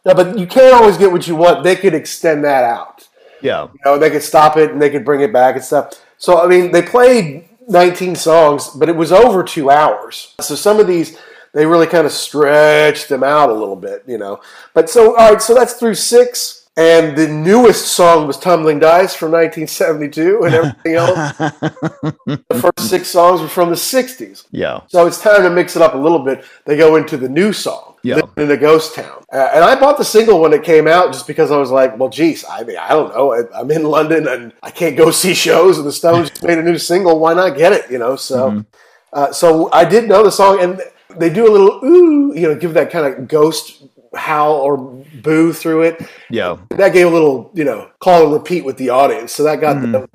No, but you can't always get what you want. They could extend that out. Yeah. You know, they could stop it and they could bring it back and stuff. So I mean, they played 19 songs, but it was over two hours. So some of these they really kind of stretched them out a little bit, you know. But so all right, so that's through six. And the newest song was Tumbling Dice from 1972, and everything else, the first six songs were from the 60s. yeah. So it's time to mix it up a little bit. They go into the new song, Yeah. In a Ghost Town. Uh, and I bought the single when it came out just because I was like, well, geez, I mean, I don't know. I, I'm in London and I can't go see shows, and the Stones made a new single. Why not get it? You know, so Mm-hmm. uh, so I did know the song, and they do a little ooh, you know, give that kind of ghost howl or boo through it. Yeah. That gave a little, you know, call and repeat with the audience, so that got them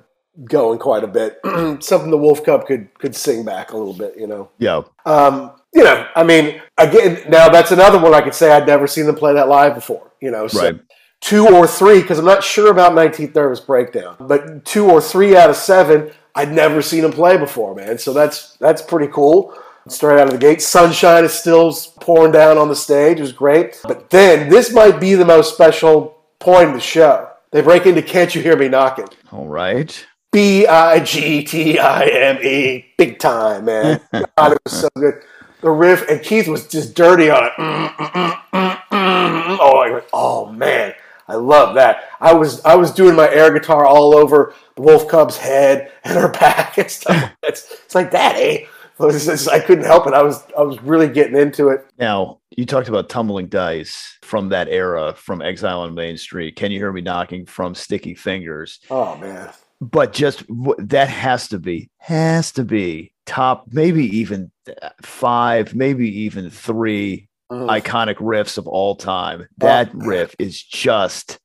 going quite a bit. Something the Wolf Cub could could sing back a little bit, you know. Yeah. Um, you know, I mean, again, now that's another one I could say I'd never seen them play that live before. You know, so Right. two or three because I'm not sure about 19th Nervous Breakdown, but two or three out of seven I'd never seen them play before, man. So that's that's pretty cool. Straight out of the gate, sunshine is still pouring down on the stage. It was great, but then this might be the most special point of the show. They break into "Can't You Hear Me Knocking." All right. B I G T I M E, big time, man. God, it was so good. The riff and Keith was just dirty on it. Mm, mm, mm, mm, mm. Oh, I went, oh man, I love that. I was I was doing my air guitar all over the Wolf Cub's head and her back and stuff. It's it's like that, eh? Just- I couldn't help it. I was I was really getting into it. Now, you talked about tumbling dice from that era, from Exile on Main Street. Can you hear me knocking from Sticky Fingers? Oh man, But just that has to be, has to be top, maybe even uh, five, maybe even three Mhm. iconic riffs of all time. That man. riff is just,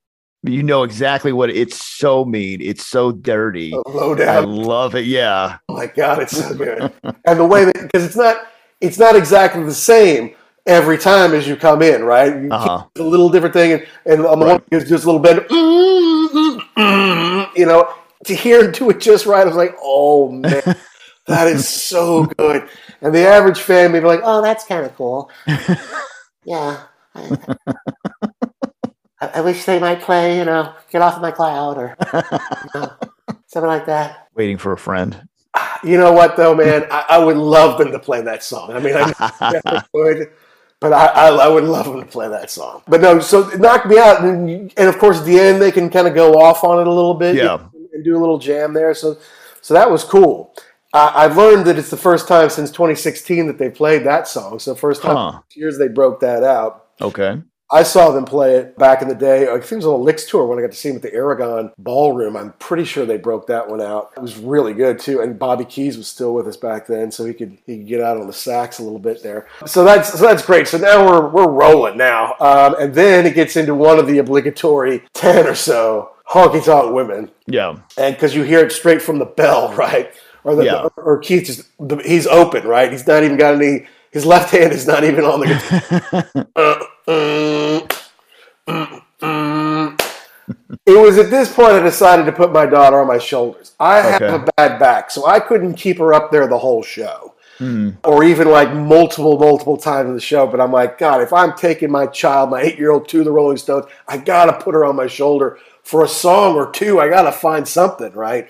you know exactly what it's so mean. It's so dirty. low I love it. Yeah. Oh my god, it's so good. and the way that because it's not it's not exactly the same every time as you come in, right? You Uh-huh. keep a little different thing, and, and on the one it's just a little bit, mm, mm, mm, you know, to hear and do it just right. I was like, oh man, that is so good. And the average fan may be like, oh, that's kind of cool. yeah. I, I wish they might play, you know, get off my cloud or you know, something like that. Waiting for a friend. You know what, though, man? I, I would love them to play that song. I mean, I never would, but I, I, I would love them to play that song. But no, so it knocked me out. And, and of course, at the end, they can kind of go off on it a little bit Yeah. and do a little jam there. So, so that was cool. Uh, I've learned that it's the first time since 2016 that they played that song. So, first time Huh. years they broke that out. Okay. I saw them play it back in the day. I think it was on a Licks tour when I got to see them at the Aragon Ballroom. I'm pretty sure they broke that one out. It was really good too. And Bobby Keys was still with us back then, so he could he could get out on the sax a little bit there. So that's so that's great. So now we're we're rolling now, um, and then it gets into one of the obligatory ten or so honky tonk women, Yeah. and because you hear it straight from the bell, right? Or the Yeah. or Keith just the, he's open, right? He's not even got any. His left hand is not even on the guitar. Uh, mm, mm, mm. It was at this point I decided to put my daughter on my shoulders. I have Okay. a bad back, so I couldn't keep her up there the whole show, Hmm. or even like multiple, multiple times in the show. But I'm like, God, if I'm taking my child, my eight year old, to the Rolling Stones, I gotta put her on my shoulder for a song or two. I gotta find something, right?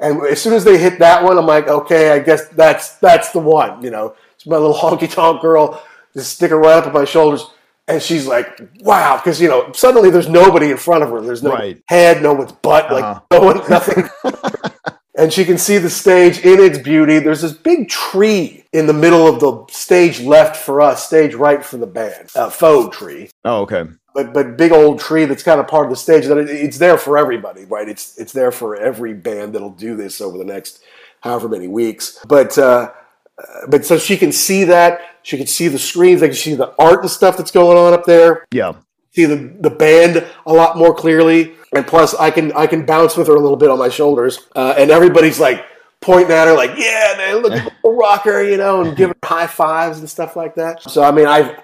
And as soon as they hit that one, I'm like, okay, I guess that's that's the one. You know, it's my little honky tonk girl, just stick her right up on my shoulders. And she's like, wow, because you know, suddenly there's nobody in front of her. There's no Right. head, no one's butt, like Uh-huh. no one, nothing. and she can see the stage in its beauty. There's this big tree in the middle of the stage left for us, stage right for the band, a faux tree Oh, okay. but but big old tree that's kind of part of the stage that it, it's there for everybody right it's it's there for every band that'll do this over the next however many weeks but uh uh, but so she can see that. She can see the screens. They can see the art and stuff that's going on up there. Yeah. see the the band a lot more clearly. And plus i can i can bounce with her a little bit on my shoulders. Uh, and everybody's like pointing at her like yeah man look at the rocker you know and giving her high fives and stuff like that. So i mean i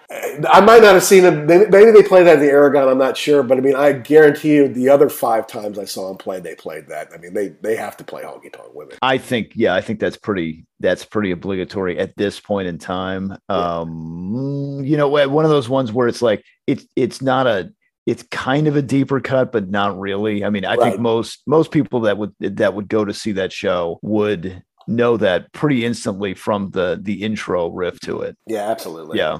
i might not have seen them. Maybe they played that at the aragon i'm not sure but i mean i guarantee you the other five times i saw them play they played that. I mean they they have to play honky tonk women. I think, yeah, I think that's pretty that's pretty obligatory at this point in time. Um, you know, one of those ones where it's like it's it's not a it's kind of a deeper cut, but not really. I mean, I Right. think most most people that would that would go to see that show would know that pretty instantly from the the intro riff to it. yeah absolutely Yeah.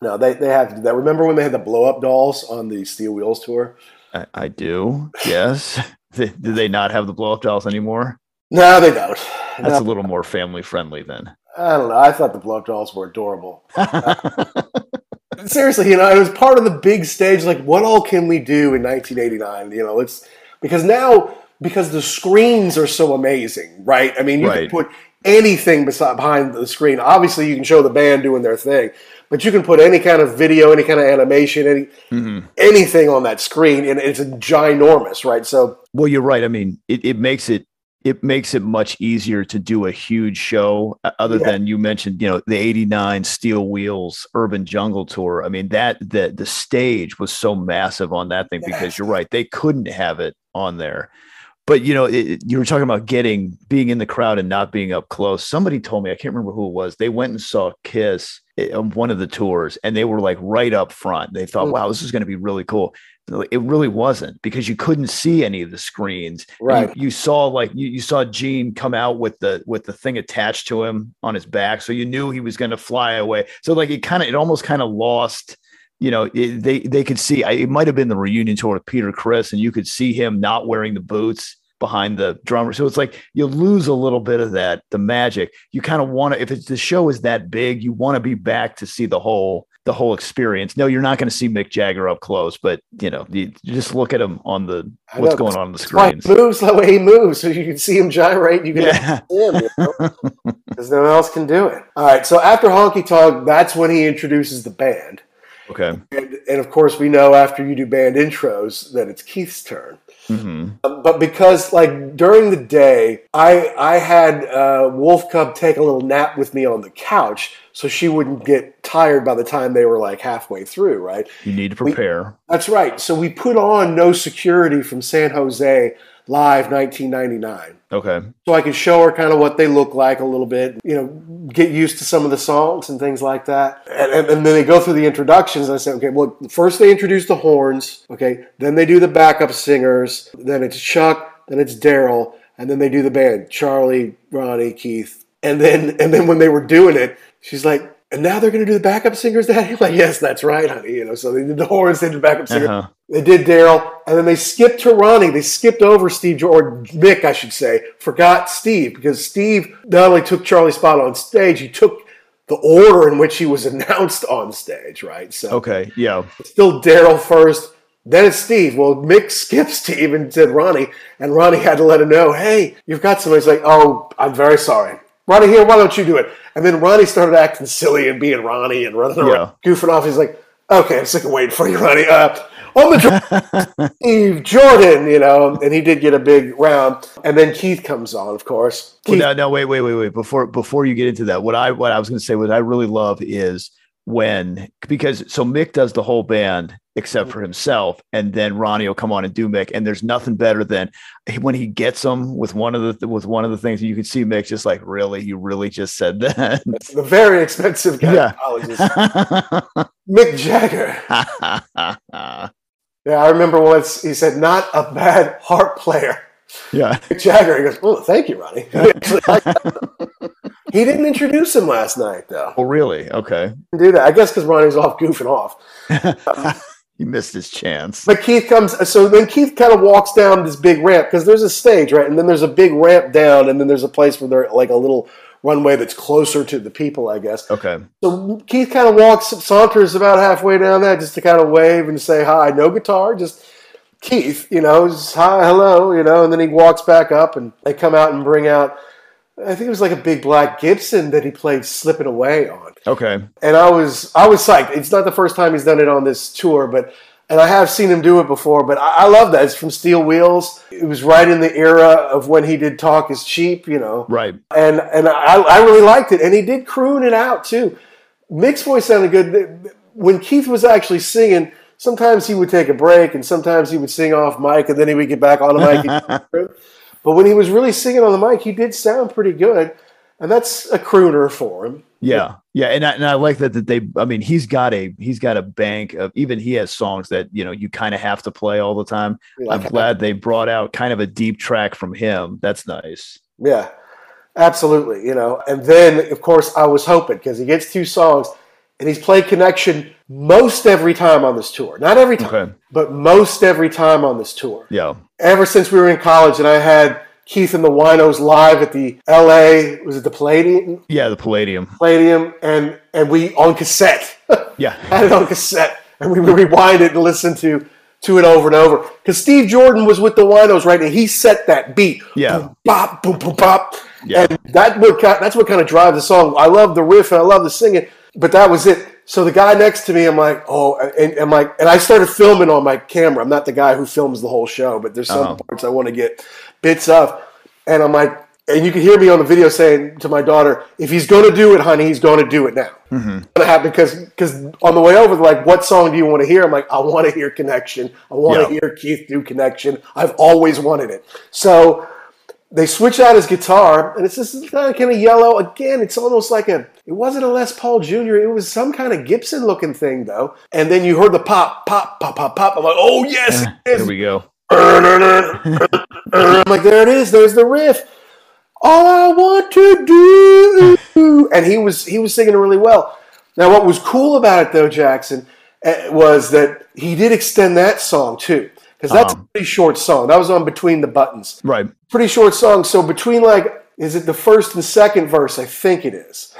no they, they have to do that remember when they had the blow up dolls on the steel wheels tour I, I do. Yes. do they not have the blow up dolls anymore? No, they don't. That's No. a little more family friendly then. I don't know. I thought the blow up dolls were adorable. Seriously, you know, it was part of the big stage. Like, what all can we do in 1989? You know, it's because now because the screens are so amazing, right? I mean, you Right. can put anything beside behind the screen. Obviously, you can show the band doing their thing, but you can put any kind of video, any kind of animation, any Mhm. anything on that screen, and it's ginormous, right? So, Well, you're right. I mean, it, it makes it it makes it much easier to do a huge show other Yeah. than you mentioned, you know, the 89 Steel Wheels Urban Jungle Tour. I mean, that the the stage was so massive on that thing because you're right. They couldn't have it on there. But you know, it, you were talking about getting being in the crowd and not being up close. Somebody told me, I can't remember who it was. They went and saw Kiss eh, on one of the tours and they were like right up front. They thought, Mm. wow, this is going to be really cool. It really wasn't because you couldn't see any of the screens. Right. You, you saw like you, you saw Gene come out with the with the thing attached to him on his back, so you knew he was going to fly away. So like it kind of it almost kind of lost. You know, it, they they could see. I, it might have been the reunion tour with Peter Criss, and you could see him not wearing the boots behind the drummer. So it's like you lose a little bit of that the magic. You kind of want to if it's the show is that big, you want to be back to see the whole the whole experience. No, you're not going to see Mick Jagger up close, but you know, you, you just look at him on the what's going on on the that's why screens. he moves the way he moves, so you can see him gyrate. You can Yeah. see him, you know? because no one else can do it. All right, so after Honky Tonk, that's when he introduces the band. Okay. And, and of course, we know after you do band intros that it's Keith's turn. hmm Um, But because, like, during the day, I I had uh, Wolf Cub take a little nap with me on the couch so she wouldn't get tired by the time they were like halfway through, right? You need to prepare. That's right. So we put on No Security from San Jose live 1999 okay. so I can show her kind of what they look like a little bit, you know, get used to some of the songs and things like that. And, and, and then they go through the introductions. I said, okay, well, first they introduce the horns, okay, then they do the backup singers, then it's Chuck, then it's Daryl, and then they do the band, Charlie, Ronnie, Keith. And then and then when they were doing it, she's like, and now they're going to do the backup singers, Daddy? I'm like, yes, that's right, honey. You know, so they did the horns, they did the backup singers. Uh-huh. They did Daryl, and then they skipped to Ronnie. They skipped over Steve, or Mick, I should say, forgot Steve because Steve not only took Charlie's spot on stage, he took the order in which he was announced on stage, right? So Okay. Yeah. still Daryl first, then it's Steve. Well, Mick skipped Steve and said Ronnie, and Ronnie had to let him know, hey, you've got somebody. He's like, oh, I'm very sorry. Ronnie, here, why don't you do it? And then Ronnie started acting silly and being Ronnie and running around, goofing off. He's like, okay, I'm sick of waiting for you, Ronnie. Uh, on the Steve Jordan, you know, and he did get a big round. And then Keith comes on, of course. Well, no, no, wait, wait, wait, wait. Before before you get into that, what I what I was going to say, what I really love is when because so Mick does the whole band except mm. for himself, and then Ronnie will come on and do Mick, and there's nothing better than when he gets them with one of the with one of the things you can see Mick just like really, you really just said that. the very expensive Yeah. gynecologist, Mick Jagger. Yeah, I remember once he said, not a bad harp player. yeah. Mick Jagger. He goes, oh, thank you, Ronnie. He actually liked that. he didn't introduce him last night, though. Oh, really? Okay. Do that. I guess because Ronnie's off goofing off. Um, he missed his chance. But Keith comes, so then Keith kind of walks down this big ramp because there's a stage, right? And then there's a big ramp down, and then there's a place where there's like a little runway that's closer to the people, I guess. Okay. So Keith kind of walks, saunters about halfway down that just to kind of wave and say hi. No guitar, just Keith, you know, just hi, hello, you know, and then he walks back up and they come out and bring out, I think it was like a big black Gibson that he played Slipping Away on. Okay. And I was, I was psyched. It's not the first time he's done it on this tour, but, and I have seen him do it before, but I, I love that. It's from Steel Wheels. It was right in the era of when he did Talk is Cheap, you know Right. and and I, I really liked it. And he did croon it out too. Mick's voice sounded good. When Keith was actually singing, sometimes he would take a break, and sometimes he would sing off mic, and then he would get back on the mic. but when he was really singing on the mic, he did sound pretty good, and that's a crooner for him. Yeah, yeah, and I, and I like that that they. I mean, he's got a he's got a bank of even he has songs that you know you kind of have to play all the time. Like- I'm glad they brought out kind of a deep track from him. That's nice. Yeah, absolutely. You know, and then of course I was hoping because he gets two songs, and he's played Connection most every time on this tour. Not every time, Okay. but most every time on this tour. Yeah. Ever since we were in college, and I had Keith and the Winos live at the L.A. was it the Palladium? Yeah, the Palladium. Palladium, and and we on cassette. Yeah. had it on cassette, and we would rewind it and listen to to it over and over. Because Steve Jordan was with the Winos, right, and he set that beat. Yeah. Boom, bop, boom, boom, bop. Yeah. And that would, that's what kind of drives the song. I love the riff and I love the singing, but that was it. So the guy next to me, I'm like, oh, and, and like, and I started filming on my camera. I'm not the guy who films the whole show, but there's some Uh-huh. parts I want to get bits of, and I'm like, and you can hear me on the video saying to my daughter, if he's going to do it, honey, he's going to do it now. Mm-hmm. Because because on the way over, like, what song do you want to hear? I'm like, I want to hear Connection. I want to Yeah. hear Keith do Connection. I've always wanted it. So they switch out his guitar, and it's this kind of, yellow. Again, it's almost like a. It wasn't a Les Paul Jr. It was some kind of Gibson looking thing, though. And then you heard the pop, pop, pop, pop, pop. I'm like, oh yes, it Here is. we go. I'm like, there it is. There's the riff. All I want to do, and he was he was singing really well. Now, what was cool about it, though, Jackson, eh, was that he did extend that song too, because that's Uh-huh. a pretty short song. That was on Between the Buttons Right. pretty short song. So between like, is it the first and second verse? I think it is,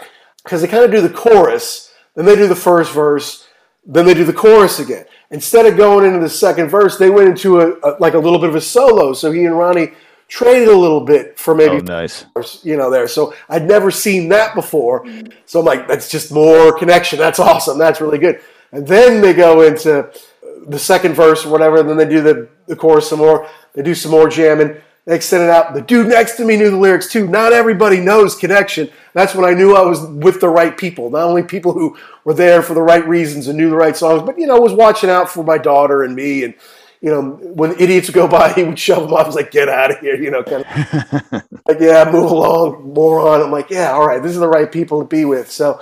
because they kind of do the chorus, then they do the first verse, then they do the chorus again. Instead of going into the second verse, they went into a, a like a little bit of a solo. So he and Ronnie traded a little bit for maybe Oh, nice. you know there. So I'd never seen that before. So I'm like, that's just more connection. That's awesome. That's really good. And then they go into the second verse or whatever, and then they do the, the chorus some more. They do some more jamming. They extend it out. The dude next to me knew the lyrics too. Not everybody knows connection. That's when I knew I was with the right people. Not only people who were there for the right reasons and knew the right songs, but you know, was watching out for my daughter and me. And you know, when idiots would go by, he would shove them off. I was like, "Get out of here!" You know, kind of like, "Yeah, move along, moron." I'm like, "Yeah, all right, this is the right people to be with." So,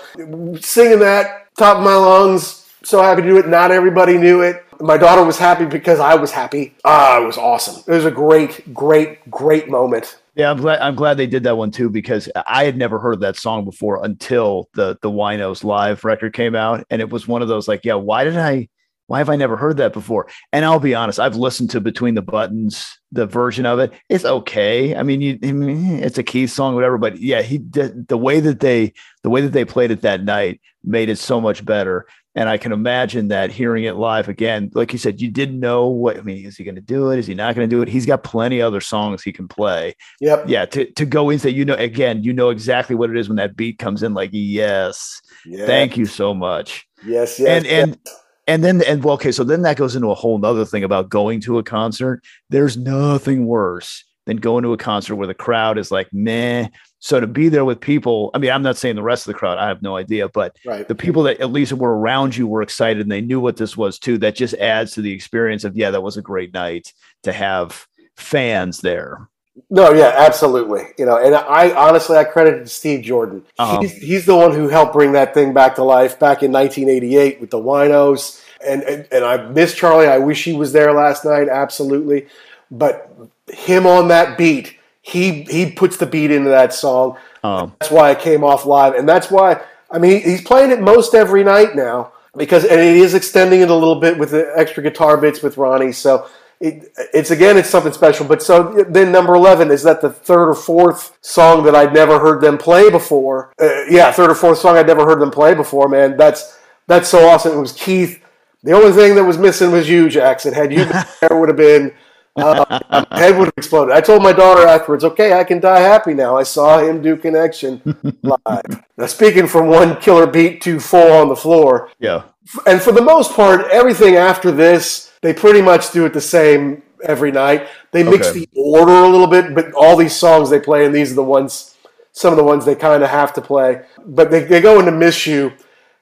singing that top of my lungs, so happy to do it. Not everybody knew it. My daughter was happy because I was happy. Ah, it was awesome. It was a great, great, great moment. Yeah, I'm glad. I'm glad they did that one too because I had never heard that song before until the the Winos live record came out, and it was one of those like, yeah, why did I? Why have I never heard that before? And I'll be honest, I've listened to Between the Buttons, the version of it. It's okay. I mean, you, I mean, it's a Keith song, whatever. But yeah, he did the way that they the way that they played it that night made it so much better. And I can imagine that hearing it live again, like you said, you didn't know what I mean, is he going to do it? Is he not going to do it? He's got plenty of other songs he can play. Yep. Yeah, to, to go into you know again, you know exactly what it is when that beat comes in, like, yes, Yeah. thank you so much. Yes. Yes. and and and then and well, okay, so then that goes into a whole nother thing about going to a concert. There's nothing worse than going to a concert where the crowd is like, meh. So to be there with people, I mean, I'm not saying the rest of the crowd, I have no idea, but Right. the people that at least were around you were excited and they knew what this was too. That just adds to the experience of, yeah, that was a great night to have fans there. No, yeah, absolutely. You know, and I honestly I credit it to Steve Jordan. Uh-huh. He's, he's the one who helped bring that thing back to life back in 1988 with the Winos. And, and and I miss Charlie. I wish he was there last night. Absolutely, but him on that beat, he he puts the beat into that song. Um, That's why it came off live, and that's why I mean he's playing it most every night now because and it is extending it a little bit with the extra guitar bits with Ronnie. So it, it's again it's something special. But so then number eleven is that the third or fourth song that I'd never heard them play before. Uh, yeah, third or fourth song I'd never heard them play before. Man, that's that's so awesome. It was Keith. The only thing that was missing was you, Jackson. Had you been there, would have been. Uh, my head would have exploded. I told my daughter afterwards, okay, I can die happy now. I saw him do Connection live. now, speaking from one killer beat to four on the floor, yeah. and for the most part, everything after this, they pretty much do it the same every night. They mix Okay. the order a little bit, but all these songs they play, and these are the ones, some of the ones they kind of have to play. But they, they go into Miss You,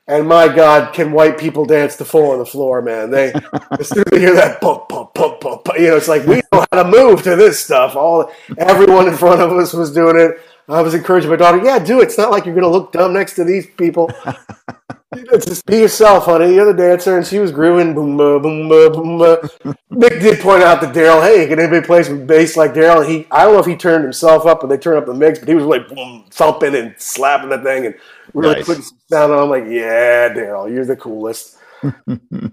and my God, can white people dance to four on the floor, man? They as soon as they hear that pump, pump, pump, pump, you know, it's like we know how to move to this stuff. All everyone in front of us was doing it. I was encouraging my daughter, yeah, do it. It's not like you're going to look dumb next to these people. Just be yourself, honey. You're the dancer, and she was grooving. Boom, boom, boom, ba. Mick did point out to Daryl, "Hey, can anybody play some bass like Daryl?" He, I don't know if he turned himself up or they turned up the mix, but he was like boom, thumping and slapping the thing and really Nice. putting some sound on. I'm like, "Yeah, Daryl, you're the coolest."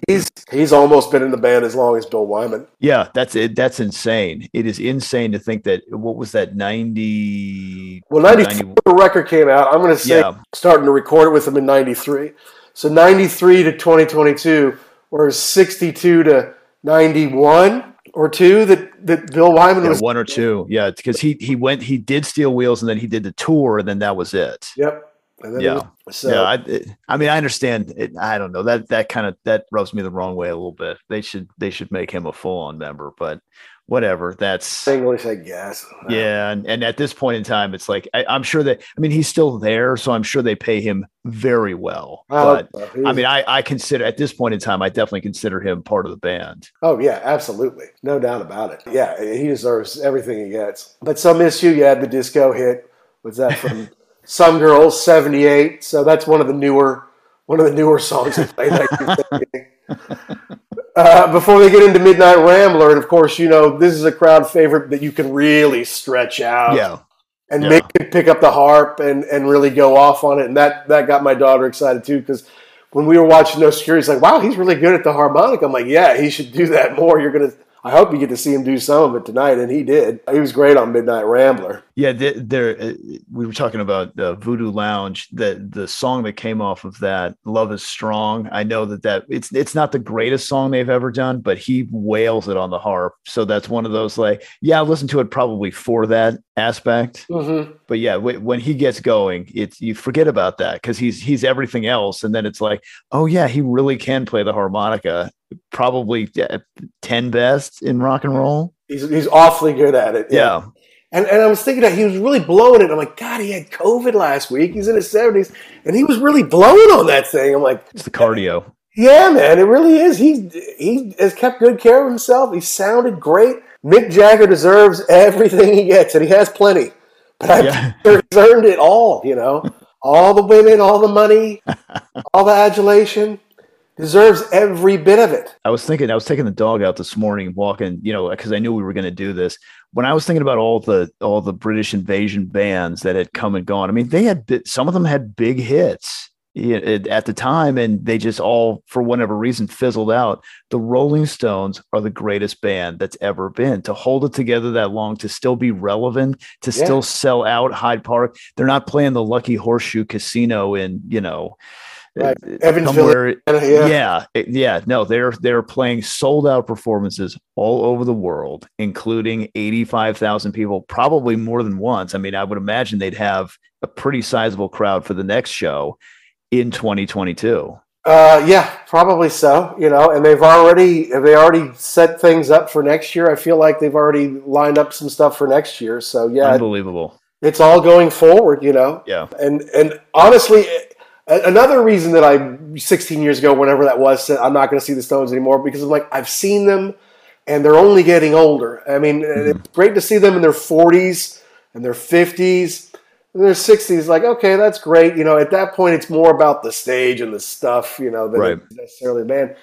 He's he's almost been in the band as long as Bill Wyman. Yeah, that's it. That's insane. It is insane to think that what was that 90 Well, 94 the record came out. I'm going to say Yeah. starting to record it with them in 93. So 93 to 2022, or 62 to 91 or two that, that Bill Wyman yeah, was. one or two. Yeah, because he he went he did Steel Wheels and then he did the tour and then that was it. Yep. Yeah. was- so, yeah, I, it- I mean, I understand. It, I don't know that that kind of that rubs me the wrong way a little bit. They should they should make him a full on member, but whatever. That's English, I guess. yeah, and, and at this point in time, it's like I, I'm sure that I mean he's still there, so I'm sure they pay him very well. I But. I mean, I I consider at this point in time, I definitely consider him part of the band. Oh yeah, absolutely, no doubt about it. Yeah, he deserves everything he gets. But so miss you. You had the disco hit. Was that from Some Girls '78? So that's one of the newer, one of the newer songs they played. in 1978. Uh, before they get into Midnight Rambler, and of course, you know this is a crowd favorite that you can really stretch out. Yeah, and Yeah. Mick could pick up the harp and, and really go off on it, and that that got my daughter excited too because when we were watching No Security, he's like, "Wow, he's really good at the harmonica." I'm like, "Yeah, he should do that more." You're gonna. I hope you get to see him do some of it tonight, and he did. He was great on Midnight Rambler. Yeah. There, uh, we were talking about uh, Voodoo Lounge. The the song that came off of that, "Love Is Strong." I know that that it's it's not the greatest song they've ever done, but he wails it on the harp. So that's one of those like, yeah, I listen to it probably for that aspect. Mm-hmm. but yeah, w- when he gets going, it's you forget about that because he's he's everything else, and then it's like, oh yeah, he really can play the harmonica, probably uh, ten best in rock and roll. He's he's awfully good at it. Yeah, And, and I was thinking that he was really blowing it. I'm like, God, he had COVID last week. He's in his 70s, and he was really blowing on that thing. I'm like, it's the cardio. Yeah, man, it really is. He he has kept good care of himself. He sounded great. Mick Jagger deserves everything he gets, and he has plenty. But I Yeah. he's earned it all. You know, all the women, all the money, all the adulation. Deserves every bit of it. I was thinking, I was taking the dog out this morning, walking, you know, because I knew we were going to do this. When I was thinking about all the all the British invasion bands that had come and gone, I mean, they had some of them had big hits at the time, and they just all, for whatever reason, fizzled out. The Rolling Stones are the greatest band that's ever been. To hold it together that long, to still be relevant, to Yeah. still sell out Hyde Park. They're not playing the Lucky Horseshoe Casino in, you know, Right. uh, Evansville, Yeah. yeah, yeah. No, they're they're playing sold out performances all over the world, including eighty five thousand people, probably more than once. I mean, I would imagine they'd have a pretty sizable crowd for the next show in twenty twenty two. Uh, yeah, probably so. You know, and they've already they already set things up for next year. I feel like they've already lined up some stuff for next year. So yeah, Unbelievable. it's all going forward. You know, Yeah, and and honestly, another reason that I 16 years ago, whenever that was, said I'm not going to see the Stones anymore because I'm like I've seen them, and they're only getting older. I mean, hmm. it's great to see them in their 40s and their 50s. In their 60s, like, okay, that's great. You know, at that point, it's more about the stage and the stuff, you know, than Right. necessarily the band.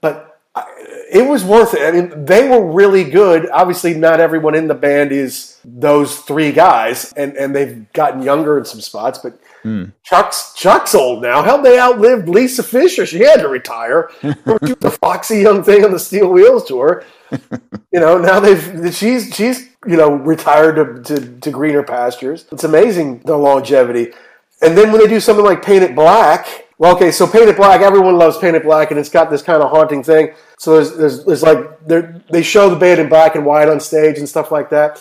But it was worth it. I mean, they were really good. Obviously, not everyone in the band is those three guys, and, and they've gotten younger in some spots. But hmm. Chuck's Chuck's old now. Hell, they outlived Lisa Fischer. She had to retire. She was the foxy young thing on the Steel Wheels tour. You know, now they've she's she's you know retired to, to, to greener pastures. It's amazing the longevity. And then when they do something like Paint It Black, well, okay, so Paint It Black, everyone loves Paint It Black, and it's got this kind of haunting thing. So there's there's, there's like they're- show the band in black and white on stage and stuff like that.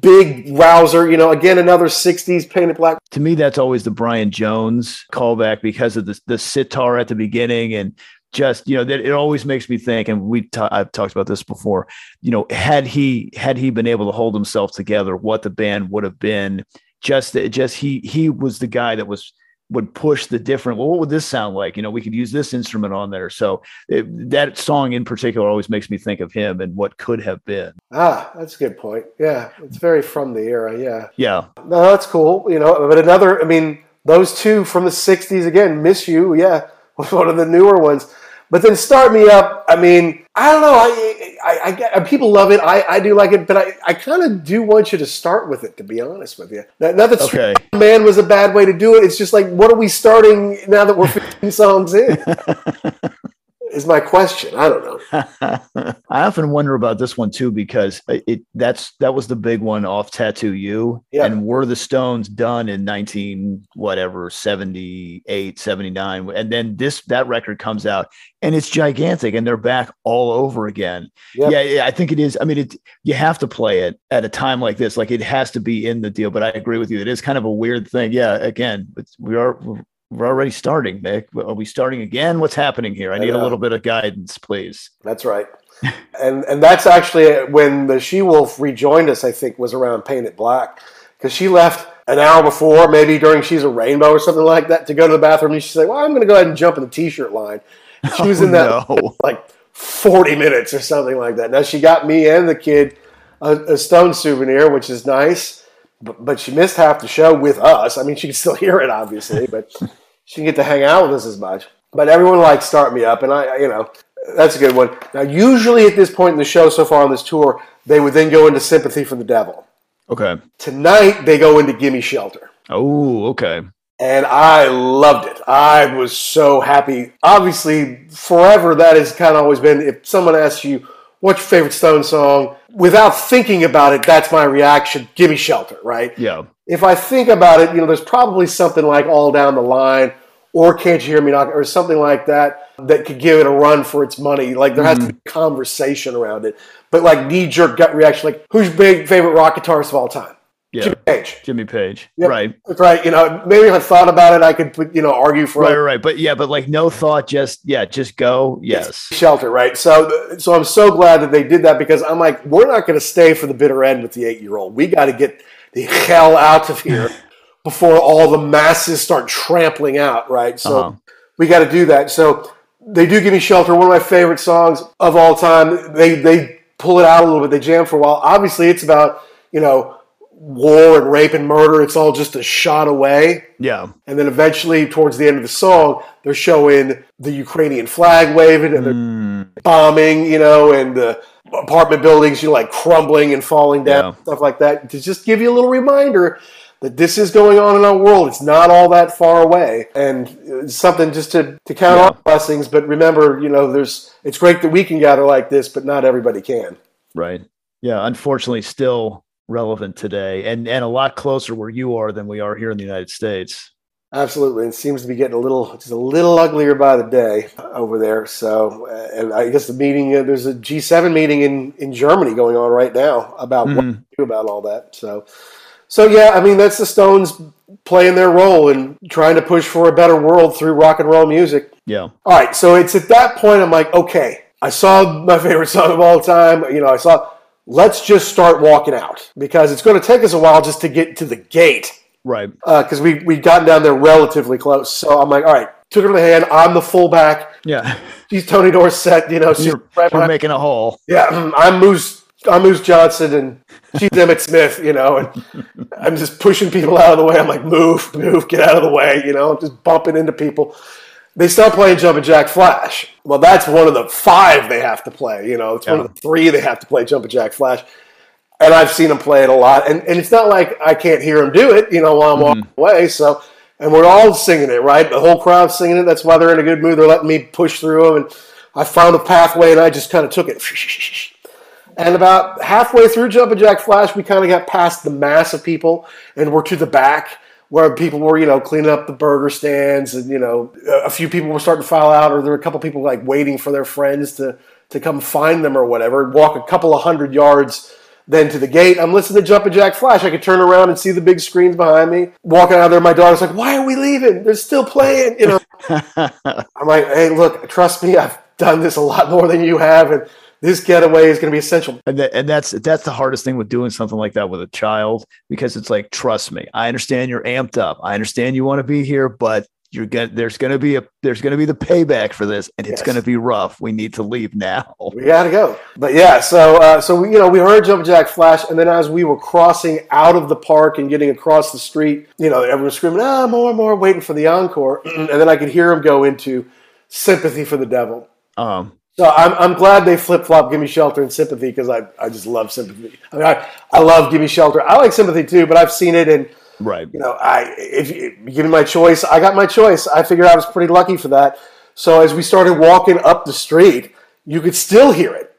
Big rouser, you know. Again, another '60s Paint It Black. to me, that's always the Brian Jones callback because of the the sitar at the beginning and just you know that it always makes me think and we ta- I've talked about this before you know had he had he been able to hold himself together what the band would have been just just he he was the guy that was would push the different well what would this sound like you know we could use this instrument on there so it, that song in particular always makes me think of him and what could have been Ah, that's a good point. Yeah, it's very from the era. Yeah. yeah No, that's cool. You know, but another, I mean, those two from the '60s again. Miss you, yeah. was one of the newer ones. But then Start Me Up, I mean, I don't know. I, I, I get, people love it. I, I do like it, but I, I kind of do want you to start with it, to be honest with you. Not, not that Okay. Man was a bad way to do it. It's just like, what are we starting now that we're 15 songs in? is my question. I don't know. I often wonder about this one too because it that's that was the big one off Tattoo You Yeah. and were the Stones done in 19 whatever 78 79 and then this that record comes out and it's gigantic and they're back all over again. Yep. Yeah, yeah, I think it is. I mean it you have to play it at a time like this like it has to be in the deal but I agree with you it is kind of a weird thing. Yeah, again, it's, we are we're already starting, Nick. Are we starting again? What's happening here? I I need a little bit of guidance, please. That's right. and and that's actually when the She Wolf rejoined us. I think was around Paint It Black because she left an hour before, maybe during She's a Rainbow or something like that, to go to the bathroom. And she said, "Well, I'm going to go ahead and jump in the T-shirt line." She was in oh, that Oh, no. like 40 minutes or something like that. Now she got me and the kid a, a Stone souvenir, which is nice. But, but she missed half the show with us. I mean, she can still hear it, obviously, but she didn't get to hang out with us as much. But everyone likes Start Me Up, and I, you know, that's a good one. Now, usually at this point in the show so far on this tour, they would then go into Sympathy for the Devil. Okay. Tonight, they go into Gimme Shelter. Oh, okay. And I loved it. I was so happy. Obviously, forever, that has kind of always been if someone asks you, what's your favorite Stone song? Without thinking about it, that's my reaction. Gimme Shelter, right? Yeah. If I think about it, you know, there's probably something like All Down the Line or Can't You Hear Me Knock or something like that that could give it a run for its money. Like there has to be mm-hmm. conversation around it. But like knee jerk gut reaction, like who's your big favorite rock guitarist of all time? Yeah. Jimmy Page. Jimmy Page. Yep. Right. That's right. You know, maybe if I thought about it, I could put, you know, argue for Right, right, right. But yeah, but like no thought, just yeah, just go. Yes. shelter, right? So, so I'm so glad that they did that because I'm like, we're not going to stay for the bitter end with the eight year old. We got to get the hell out of here before all the masses start trampling out, right? So Uh-huh. we got to do that. So they do give me shelter. One of my favorite songs of all time. They they pull it out a little bit. They jam for a while. Obviously, it's about you know war and rape and murder. It's all just a shot away. Yeah. And then eventually, towards the end of the song, they're showing the Ukrainian flag waving and they're Mm, bombing, you know, and the apartment buildings, you know, like crumbling and falling down, Yeah. stuff like that, to just give you a little reminder that this is going on in our world. It's not all that far away, and it's something just to to count Yeah. our blessings. But remember, you know, there's it's great that we can gather like this, but not everybody can. right. Yeah. Unfortunately, still relevant today, and and a lot closer where you are than we are here in the United States. Absolutely, it seems to be getting a little just a little uglier by the day over there. So, uh, and I guess the meeting uh, there's a G7 meeting in in Germany going on right now about what to do about all that. So, so yeah, I mean that's the Stones playing their role in trying to push for a better world through rock and roll music. Yeah. All right, so it's at that point I'm like, okay, I saw my favorite song of all time. You know, I saw. Let's just start walking out because it's going to take us a while just to get to the gate Right. because we we gotten down there relatively close. So I'm like, all right, took her to the hand. I'm the fullback. Yeah. She's Tony Dorsett. You know, she's You're, right you're making a hole. yeah. mm, I'm Moose. I'm Moose Johnston, and she's Emmitt Smith. You know, and I'm just pushing people out of the way. I'm like, move, move, get out of the way. You know, I'm just bumping into people. They start playing Jumpin' Jack Flash. Well, that's one of the five they have to play. You know, it's one of the three they have to play Jumpin' Jack Flash. And I've seen them play it a lot. And, and it's not like I can't hear them do it, you know, while I'm mm-hmm. walking away. So, and we're all singing it, right? The whole crowd's singing it. That's why they're in a good mood. They're letting me push through them. And I found a pathway and I just kind of took it. And about halfway through Jumpin' Jack Flash, we kind of got past the mass of people and we're to the back where people were, you know, cleaning up the burger stands and, you know, a few people were starting to file out or there were a couple people like waiting for their friends to, to come find them or whatever, walk a couple of hundred yards then to the gate. I'm listening to Jumpin' Jack Flash. I could turn around and see the big screens behind me. Walking out there, my daughter's like, why are we leaving? They're still playing, you know. I'm like, hey, look, trust me, I've done this a lot more than you have, and this getaway is going to be essential. And, that, and that's that's the hardest thing with doing something like that with a child because it's like trust me i understand you're amped up i understand you want to be here but you're gonna there's gonna be a there's gonna be the payback for this and it's Yes. gonna be rough we need to leave now We got to go. But yeah, so uh, so we, you know we heard Jumpin' Jack Flash, and then as we were crossing out of the park and getting across the street, you know everyone screaming, "Ah, more, more!" waiting for the encore, and then I could hear him go into Sympathy for the Devil. Um, So I'm, I'm glad they flip flop Gimme Shelter and Sympathy because I, I just love Sympathy. I mean, I, I love Gimme Shelter. I like Sympathy too, but I've seen it and right. you know, I if you give me my choice, I got my choice. I figured I was pretty lucky for that. So as we started walking up the street, you could still hear it.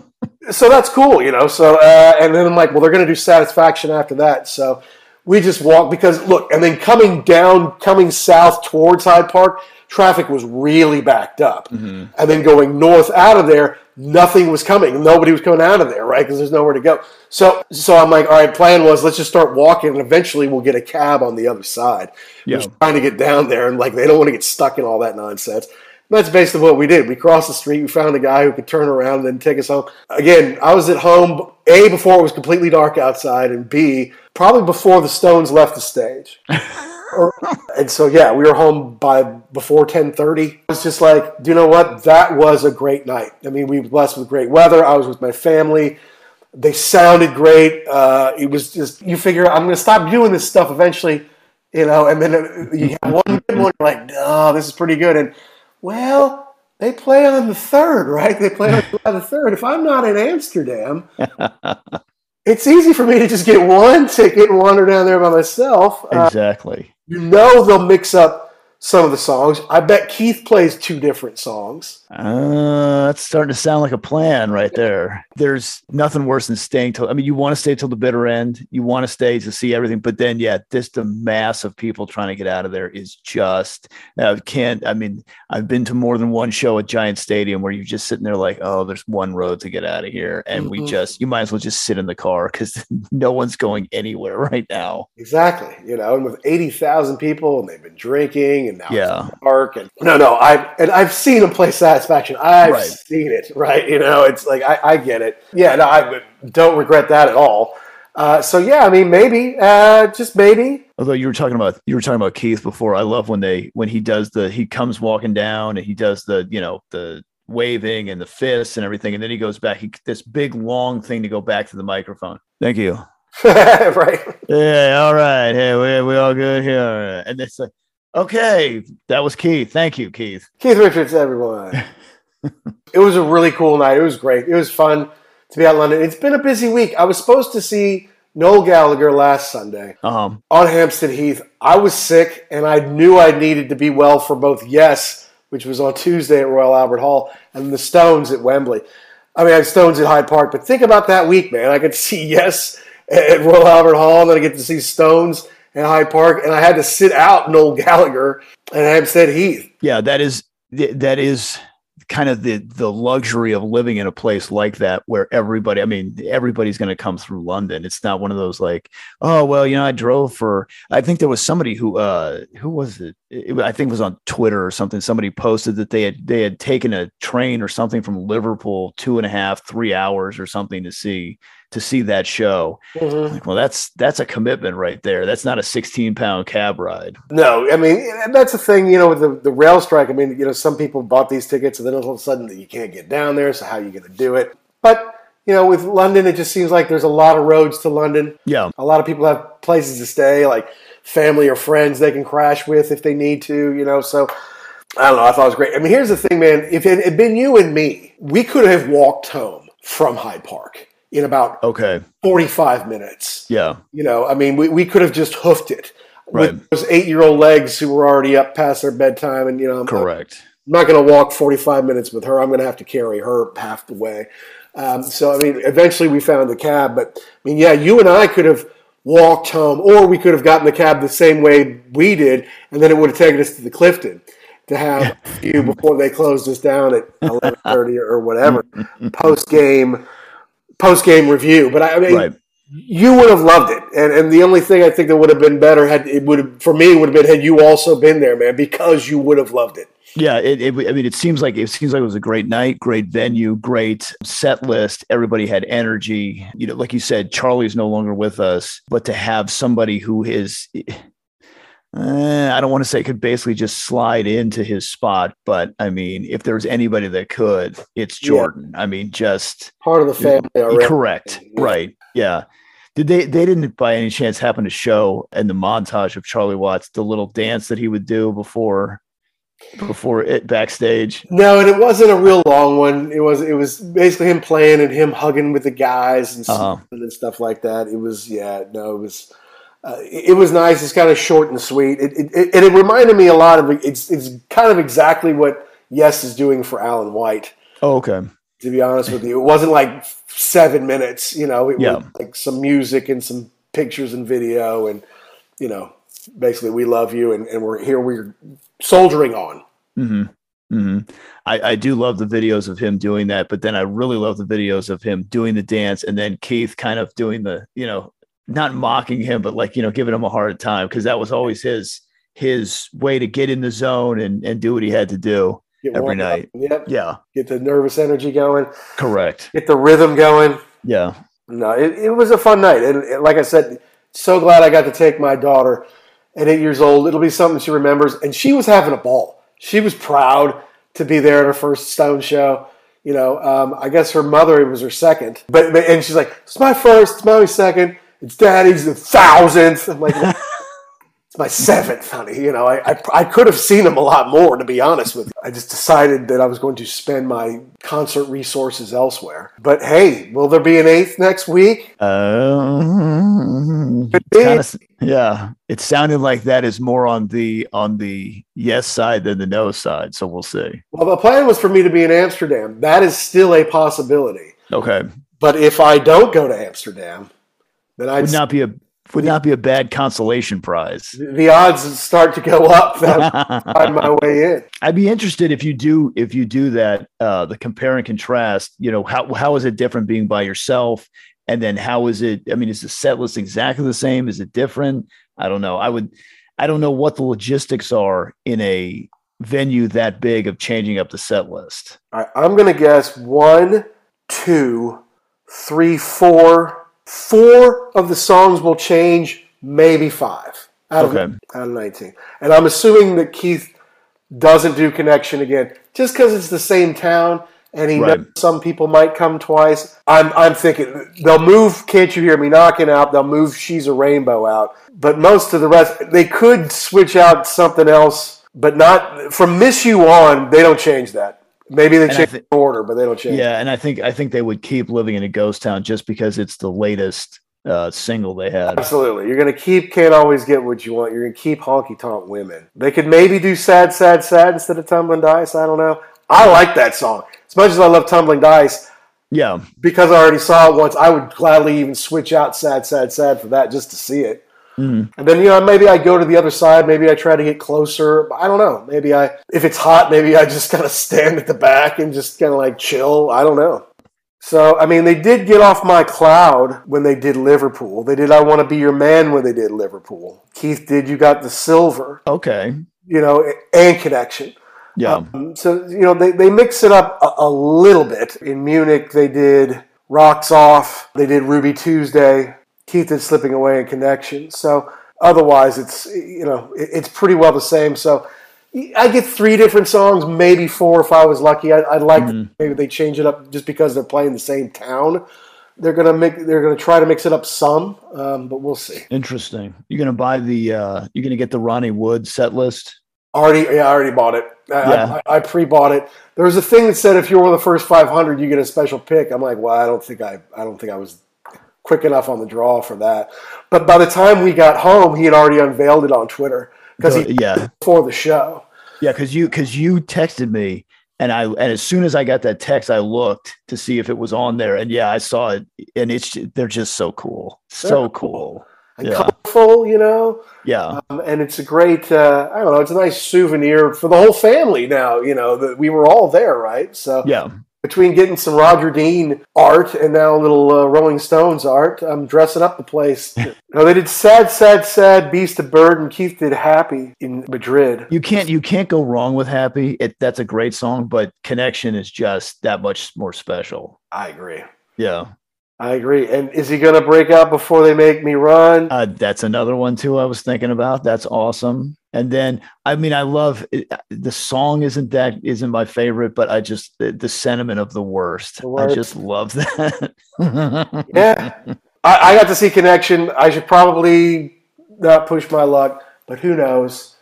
so that's cool, you know. So uh, and then I'm like, well, they're going to do Satisfaction after that. So we just walked because look, and then coming down, coming south towards Hyde Park, traffic was really backed up, mm-hmm. and then going north out of there, nothing was coming. Nobody was coming out of there, right? Because there's nowhere to go. So so I'm like, all right. Plan was let's just start walking, and eventually we'll get a cab on the other side. Yeah. Just trying to get down there, and like they don't want to get stuck in all that nonsense. That's basically what we did. We crossed the street. We found a guy who could turn around and then take us home. Again, I was at home, A, before it was completely dark outside, and B, probably before the Stones left the stage. Or- and so, yeah, we were home by before 1030. I was just like, do you know what? That was a great night. I mean, we were blessed with great weather. I was with my family. They sounded great. Uh, it was just, you figure, I'm going to stop doing this stuff eventually, you know, and then uh, you have one good one, you're like, oh, this is pretty good. And, well, they play on the third, right? They play on the third. If I'm not in Amsterdam, it's easy for me to just get one ticket and wander down there by myself. Uh, Exactly. You know they'll mix up some of the songs. I bet Keith plays two different songs. Uh, that's starting to sound like a plan right there. There's nothing worse than staying till. I mean, you want to stay till the bitter end. You want to stay to see everything, but then, yeah, just the mass of people trying to get out of there is just. I can't. I mean, I've been to more than one show at Giant Stadium where you're just sitting there like, oh, there's one road to get out of here, and we Mhm. just. You might as well just sit in the car because no one's going anywhere right now. Exactly, you know, and with eighty thousand people, and they've been drinking, and now Yeah. dark, and no, no, I and I've seen him play Satisfaction. I've Right. seen it, right? You know, it's like I, I get it. Yeah, no, I don't regret that at all. Uh, so yeah, I mean, maybe, uh, just maybe. Although you were talking about you were talking about Keith before, I love when they when he does the he comes walking down and he does the you know the waving and the fists and everything, and then he goes back. He this big long thing to go back to the microphone. Thank you. right. Yeah, all right. Hey, we we all good here. All right. And it's like, okay, that was Keith. Thank you, Keith. Keith Richards, everyone. it was a really cool night. It was great. It was fun to be out in London. It's been a busy week. I was supposed to see Noel Gallagher last Sunday Um, on Hampstead Heath. I was sick, and I knew I needed to be well for both Yes, which was on Tuesday at Royal Albert Hall, and the Stones at Wembley. I mean, I had Stones at Hyde Park, but think about that week, man. I could see Yes at Royal Albert Hall, and then I get to see Stones at Hyde Park, and I had to sit out Noel Gallagher at Hampstead Heath. yeah, that is that is kind of the the luxury of living in a place like that where everybody i mean everybody's going to come through london it's not one of those like oh well you know i drove for i think there was somebody who uh who was it, it i think it was on twitter or something somebody posted that they had they had taken a train or something from liverpool two and a half three hours or something to see to see that show mm-hmm. like well that's that's a commitment right there that's not a 16 pound cab ride No, I mean and that's the thing, you know, with the, the rail strike. I mean, you know, some people bought these tickets, and then all of a sudden you can't get down there. So how are you going to do it? But you know, with London, it just seems like there's a lot of roads to London. yeah A lot of people have places to stay, like family or friends they can crash with if they need to. You know, so I don't know. I thought it was great. I mean, here's the thing, man. If it had been you and me, we could have walked home from Hyde Park in about okay 45 minutes. yeah You know, I mean, we, we could have just hoofed it Right. with those eight year old legs who were already up past their bedtime. And, you know, I'm, correct I'm not going to walk 45 minutes with her. I'm going to have to carry her half the way. Um, so, I mean, eventually we found the cab. But, I mean, yeah, you and I could have walked home, or we could have gotten the cab the same way we did, and then it would have taken us to the Clifton to have a few before they closed us down at 11:30 or whatever. Post game post game review. But I, I mean, right you would have loved it, and and the only thing I think that would have been better had it would have for me would have been had you also been there, man, because you would have loved it. Yeah, it, it, I mean, it seems like it seems like it was a great night, great venue, great set list. Everybody had energy. You know, like you said, Charlie's no longer with us, but to have somebody who is, eh, I don't want to say could basically just slide into his spot, but I mean, if there's anybody that could, it's Yeah. Jordan. I mean, just Part of the family already. correct, Yeah. right? Yeah. Did they? They didn't by any chance happen to show in the montage of Charlie Watts the little dance that he would do before before it backstage. No, and it wasn't a real long one. It was it was basically him playing and him hugging with the guys and, Uh-huh. stuff, and stuff like that. It was yeah, no, it was uh, it, it was nice. It's kind of short and sweet. It, it, it and it reminded me a lot of it's it's kind of exactly what Yes is doing for Alan White. Oh, okay. To be honest with you, it wasn't like seven minutes. You know, it Yeah. was like some music and some pictures and video, and you know, basically we love you and, and we're here. We're soldiering on. hmm hmm I, I do love the videos of him doing that, but then I really love the videos of him doing the dance and then Keith kind of doing the, you know, not mocking him, but like, you know, giving him a hard time because that was always his his way to get in the zone and, and do what he had to do Get every warmed up. night. Yep. Yeah, Get the nervous energy going. correct. Get the rhythm going. Yeah. No, it, it was a fun night, and, and like I said, so glad I got to take my daughter at eight years old. It'll be something she remembers, and she was having a ball. She was proud to be there at her first Stone show. You know, um, I guess her mother it was her second, but, but and she's like, "It's my first, it's my second, it's Daddy's the thousandth. I'm like, "It's my seventh, honey." You know, I, I I could have seen him a lot more, to be honest with you. I just decided that I was going to spend my concert resources elsewhere. But hey, will there be an eighth next week? Um, kind of, yeah. It sounded like that is more on the on the yes side than the no side. So we'll see. Well, the plan was for me to be in Amsterdam. That is still a possibility. Okay. But if I don't go to Amsterdam, then I'd Would not be a would not be a bad consolation prize. the odds start to go up that I find my way in. I'd be interested if you do if you do that uh the compare and contrast, you know, how how is it different being by yourself and then how is it I mean is the set list exactly the same is it different? I don't know. I would I don't know what the logistics are in a venue that big of changing up the set list. Right, I'm going to guess one, two, three, four. Four of the songs will change, maybe five out of, Okay. out of 19. And I'm assuming that Keith doesn't do Connection again just because it's the same town and he Right. knows some people might come twice. I'm, I'm thinking they'll move Can't You Hear Me Knocking out, they'll move She's a Rainbow out. But most of the rest, they could switch out something else, but not from Miss You On, they don't change that. Maybe they change thi- the order, but they don't change. Yeah, and I think I think they would keep living in a ghost town just because it's the latest uh single they had. Absolutely. You're going to keep Can't Always Get What You Want. You're going to keep Honky Tonk Women. They could maybe do Sad, Sad, Sad instead of Tumbling Dice. I don't know. I like that song. As much as I love Tumbling Dice, Yeah. because I already saw it once, I would gladly even switch out Sad, Sad, Sad for that just to see it. Mhm. And then, you know, maybe I go to the other side. Maybe I try to get closer. I don't know. Maybe I, if it's hot, maybe I just kind of stand at the back and just kind of like chill. I don't know. So, I mean, they did get off my cloud when they did Liverpool. They did I Want to Be Your Man when they did Liverpool. Keith did You Got the Silver, Okay. you know, and Connection. Yeah. Um, so, you know, they, they mix it up a, a little bit. In Munich, they did Rocks Off, they did Ruby Tuesday, Keith is Slipping Away in Connection. So, otherwise, it's, you know, it's pretty well the same. So, I get three different songs, maybe four if I was lucky. I, I'd like maybe they change it up just because they're playing the same town. They're gonna make. They're gonna try to mix it up some, um, but we'll see. Interesting. You're gonna buy the uh you're gonna get the Ronnie Wood set list. Already, yeah, I already bought it. I, Yeah. I, I pre-bought it. There was a thing that said if you're one of the first 500, you get a special pick. I'm like, well, I don't think I, I don't think I was quick enough on the draw for that. But by the time we got home, he had already unveiled it on Twitter because he yeah. before the show. Yeah, because you because you texted me and I and as soon as I got that text, I looked to see if it was on there. And yeah, I saw it. And it's they're just so cool. So They're cool. And Yeah. colorful, you know, Yeah. um, and it's a great. Uh, I don't know. It's a nice souvenir for the whole family. Now, you know that we were all there, right? So Yeah. Between getting some Roger Dean art and now a little uh, Rolling Stones art, I'm dressing up the place. no, they did "Sad, Sad, Sad," "Beast of Burden." Keith did "Happy" in Madrid. You can't you can't go wrong with Happy. It that's a great song, but Connection is just that much more special. I agree. Yeah. I agree. And is he going to break out before they make me run? Uh, that's another one too. I was thinking about. That's awesome. And then, I mean, I love it, the song. Isn't that isn't my favorite? But I just the, the sentiment of the worst. The I just love that. Yeah. I, I got to see Connection. I should probably not push my luck, but who knows?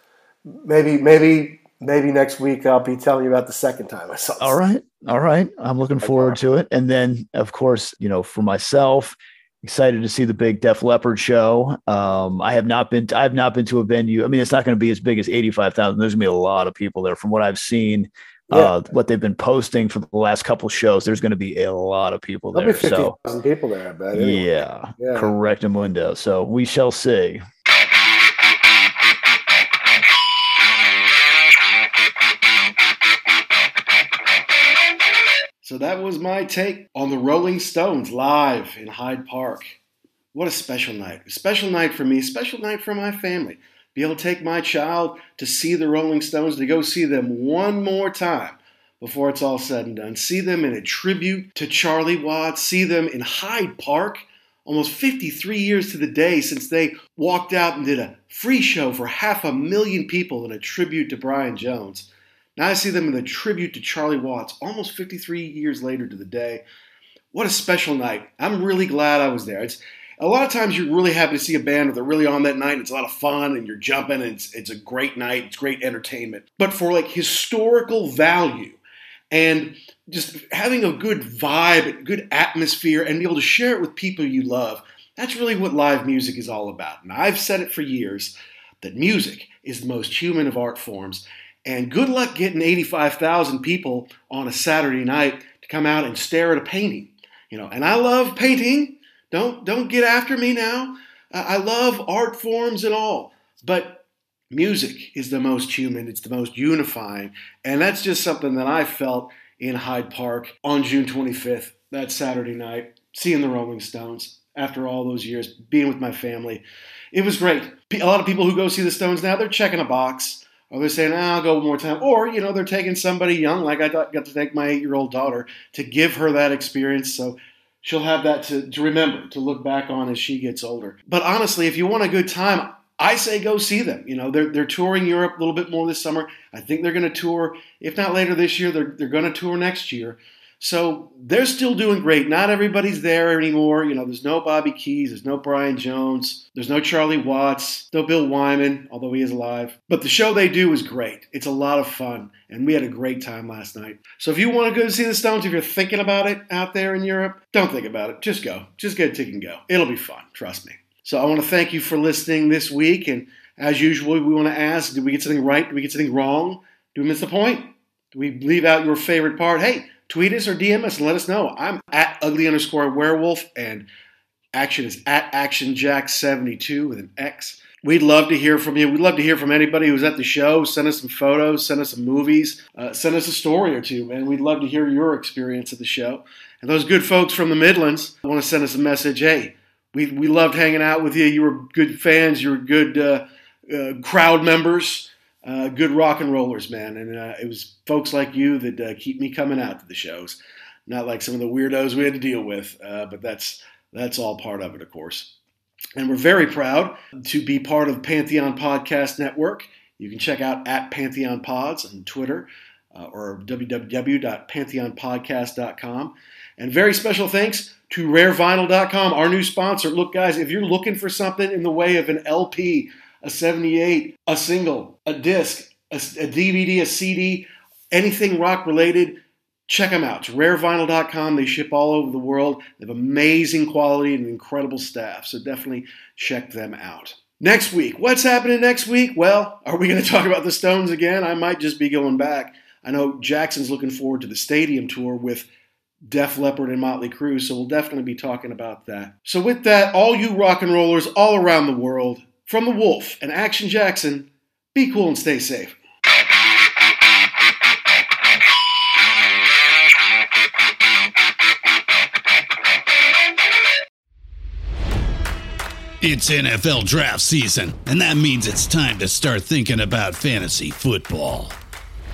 Maybe, maybe maybe next week I'll be telling you about the second time I saw. All right, all right. I'm looking forward to it. And then, of course, you know, for myself, excited to see the big Def Leppard show. Um, I have not been. I have not been to a venue. I mean, it's not going to be as big as eighty five thousand. There's going to be a lot of people there, from what I've seen. Yeah. Uh, what they've been posting for the last couple shows, there's going to be a lot of people there. There'll be 50,000 so, people there, I bet. Anyway. Yeah, yeah, correct, window. So we shall see. So that was my take on the Rolling Stones live in Hyde Park. What a special night. A special night for me, special night for my family. Be able to take my child to see the Rolling Stones, to go see them one more time before it's all said and done. See them in a tribute to Charlie Watts, see them in Hyde Park, almost 53 years to the day since they walked out and did a free show for half a million people in a tribute to Brian Jones. Now I see them in a tribute to Charlie Watts almost 53 years later to the day. What a special night. I'm really glad I was there. It's a lot of times you're really happy to see a band or they're really on that night. It's a lot of fun and you're jumping and it's, it's a great night. It's great entertainment. But for like historical value and just having a good vibe, good atmosphere, and be able to share it with people you love, that's really what live music is all about. And I've said it for years that music is the most human of art forms. And good luck getting 85,000 people on a Saturday night to come out and stare at a painting. You know, and I love painting. Don't don't get after me now. I love art forms and all, but music is the most human. It's the most unifying, and that's just something that I felt in Hyde Park on June 25th, that Saturday night, seeing the Rolling Stones after all those years, being with my family. It was great. A lot of people who go see the Stones now, they're checking a box or they're saying, ah, I'll go one more time. Or, you know, they're taking somebody young, like I got to take my eight year old daughter, to give her that experience. So she'll have that to, to remember, to look back on as she gets older. But honestly, if you want a good time, I say go see them. You know, they're, they're touring Europe a little bit more this summer. I think they're going to tour, if not later this year, they're, they're going to tour next year. So they're still doing great. Not everybody's there anymore. You know, there's no Bobby Keys, there's no Brian Jones, there's no Charlie Watts, no Bill Wyman, although he is alive. But the show they do is great. It's a lot of fun, and we had a great time last night. So if you want to go see the Stones, if you're thinking about it out there in Europe, don't think about it. Just go. Just get a ticket and go. It'll be fun. Trust me. So I want to thank you for listening this week. And as usual, we want to ask did we get something right? Did we get something wrong? Did we miss the point? Did we leave out your favorite part? Hey, tweet us or DM us and let us know. I'm at ugly underscore werewolf and action is at actionjack72 with an X. We'd love to hear from you. We'd love to hear from anybody who's at the show. Send us some photos, send us some movies, uh, send us a story or two, and we'd love to hear your experience at the show. And those good folks from the Midlands want to send us a message. Hey, we, we loved hanging out with you. You were good fans. You were good uh, uh, crowd members uh, good rock and rollers, man. And uh, it was folks like you that uh, keep me coming out to the shows. Not like some of the weirdos we had to deal with, uh, but that's that's all part of it, of course. And we're very proud to be part of Pantheon Podcast Network. You can check out at Pantheon Pods on Twitter uh, or www.pantheonpodcast.com. And very special thanks to rarevinyl.com, our new sponsor. Look, guys, if you're looking for something in the way of an LP, a 78, a single, a disc, a, a DVD, a CD, anything rock related, check them out. It's rarevinyl.com. They ship all over the world. They have amazing quality and incredible staff. So definitely check them out. Next week, what's happening next week? Well, are we going to talk about the Stones again? I might just be going back. I know Jackson's looking forward to the stadium tour with Def Leppard and Motley Crue, so we'll definitely be talking about that. So, with that, all you rock and rollers all around the world, from the Wolf and Action Jackson, be cool and stay safe. It's NFL draft season, and that means it's time to start thinking about fantasy football.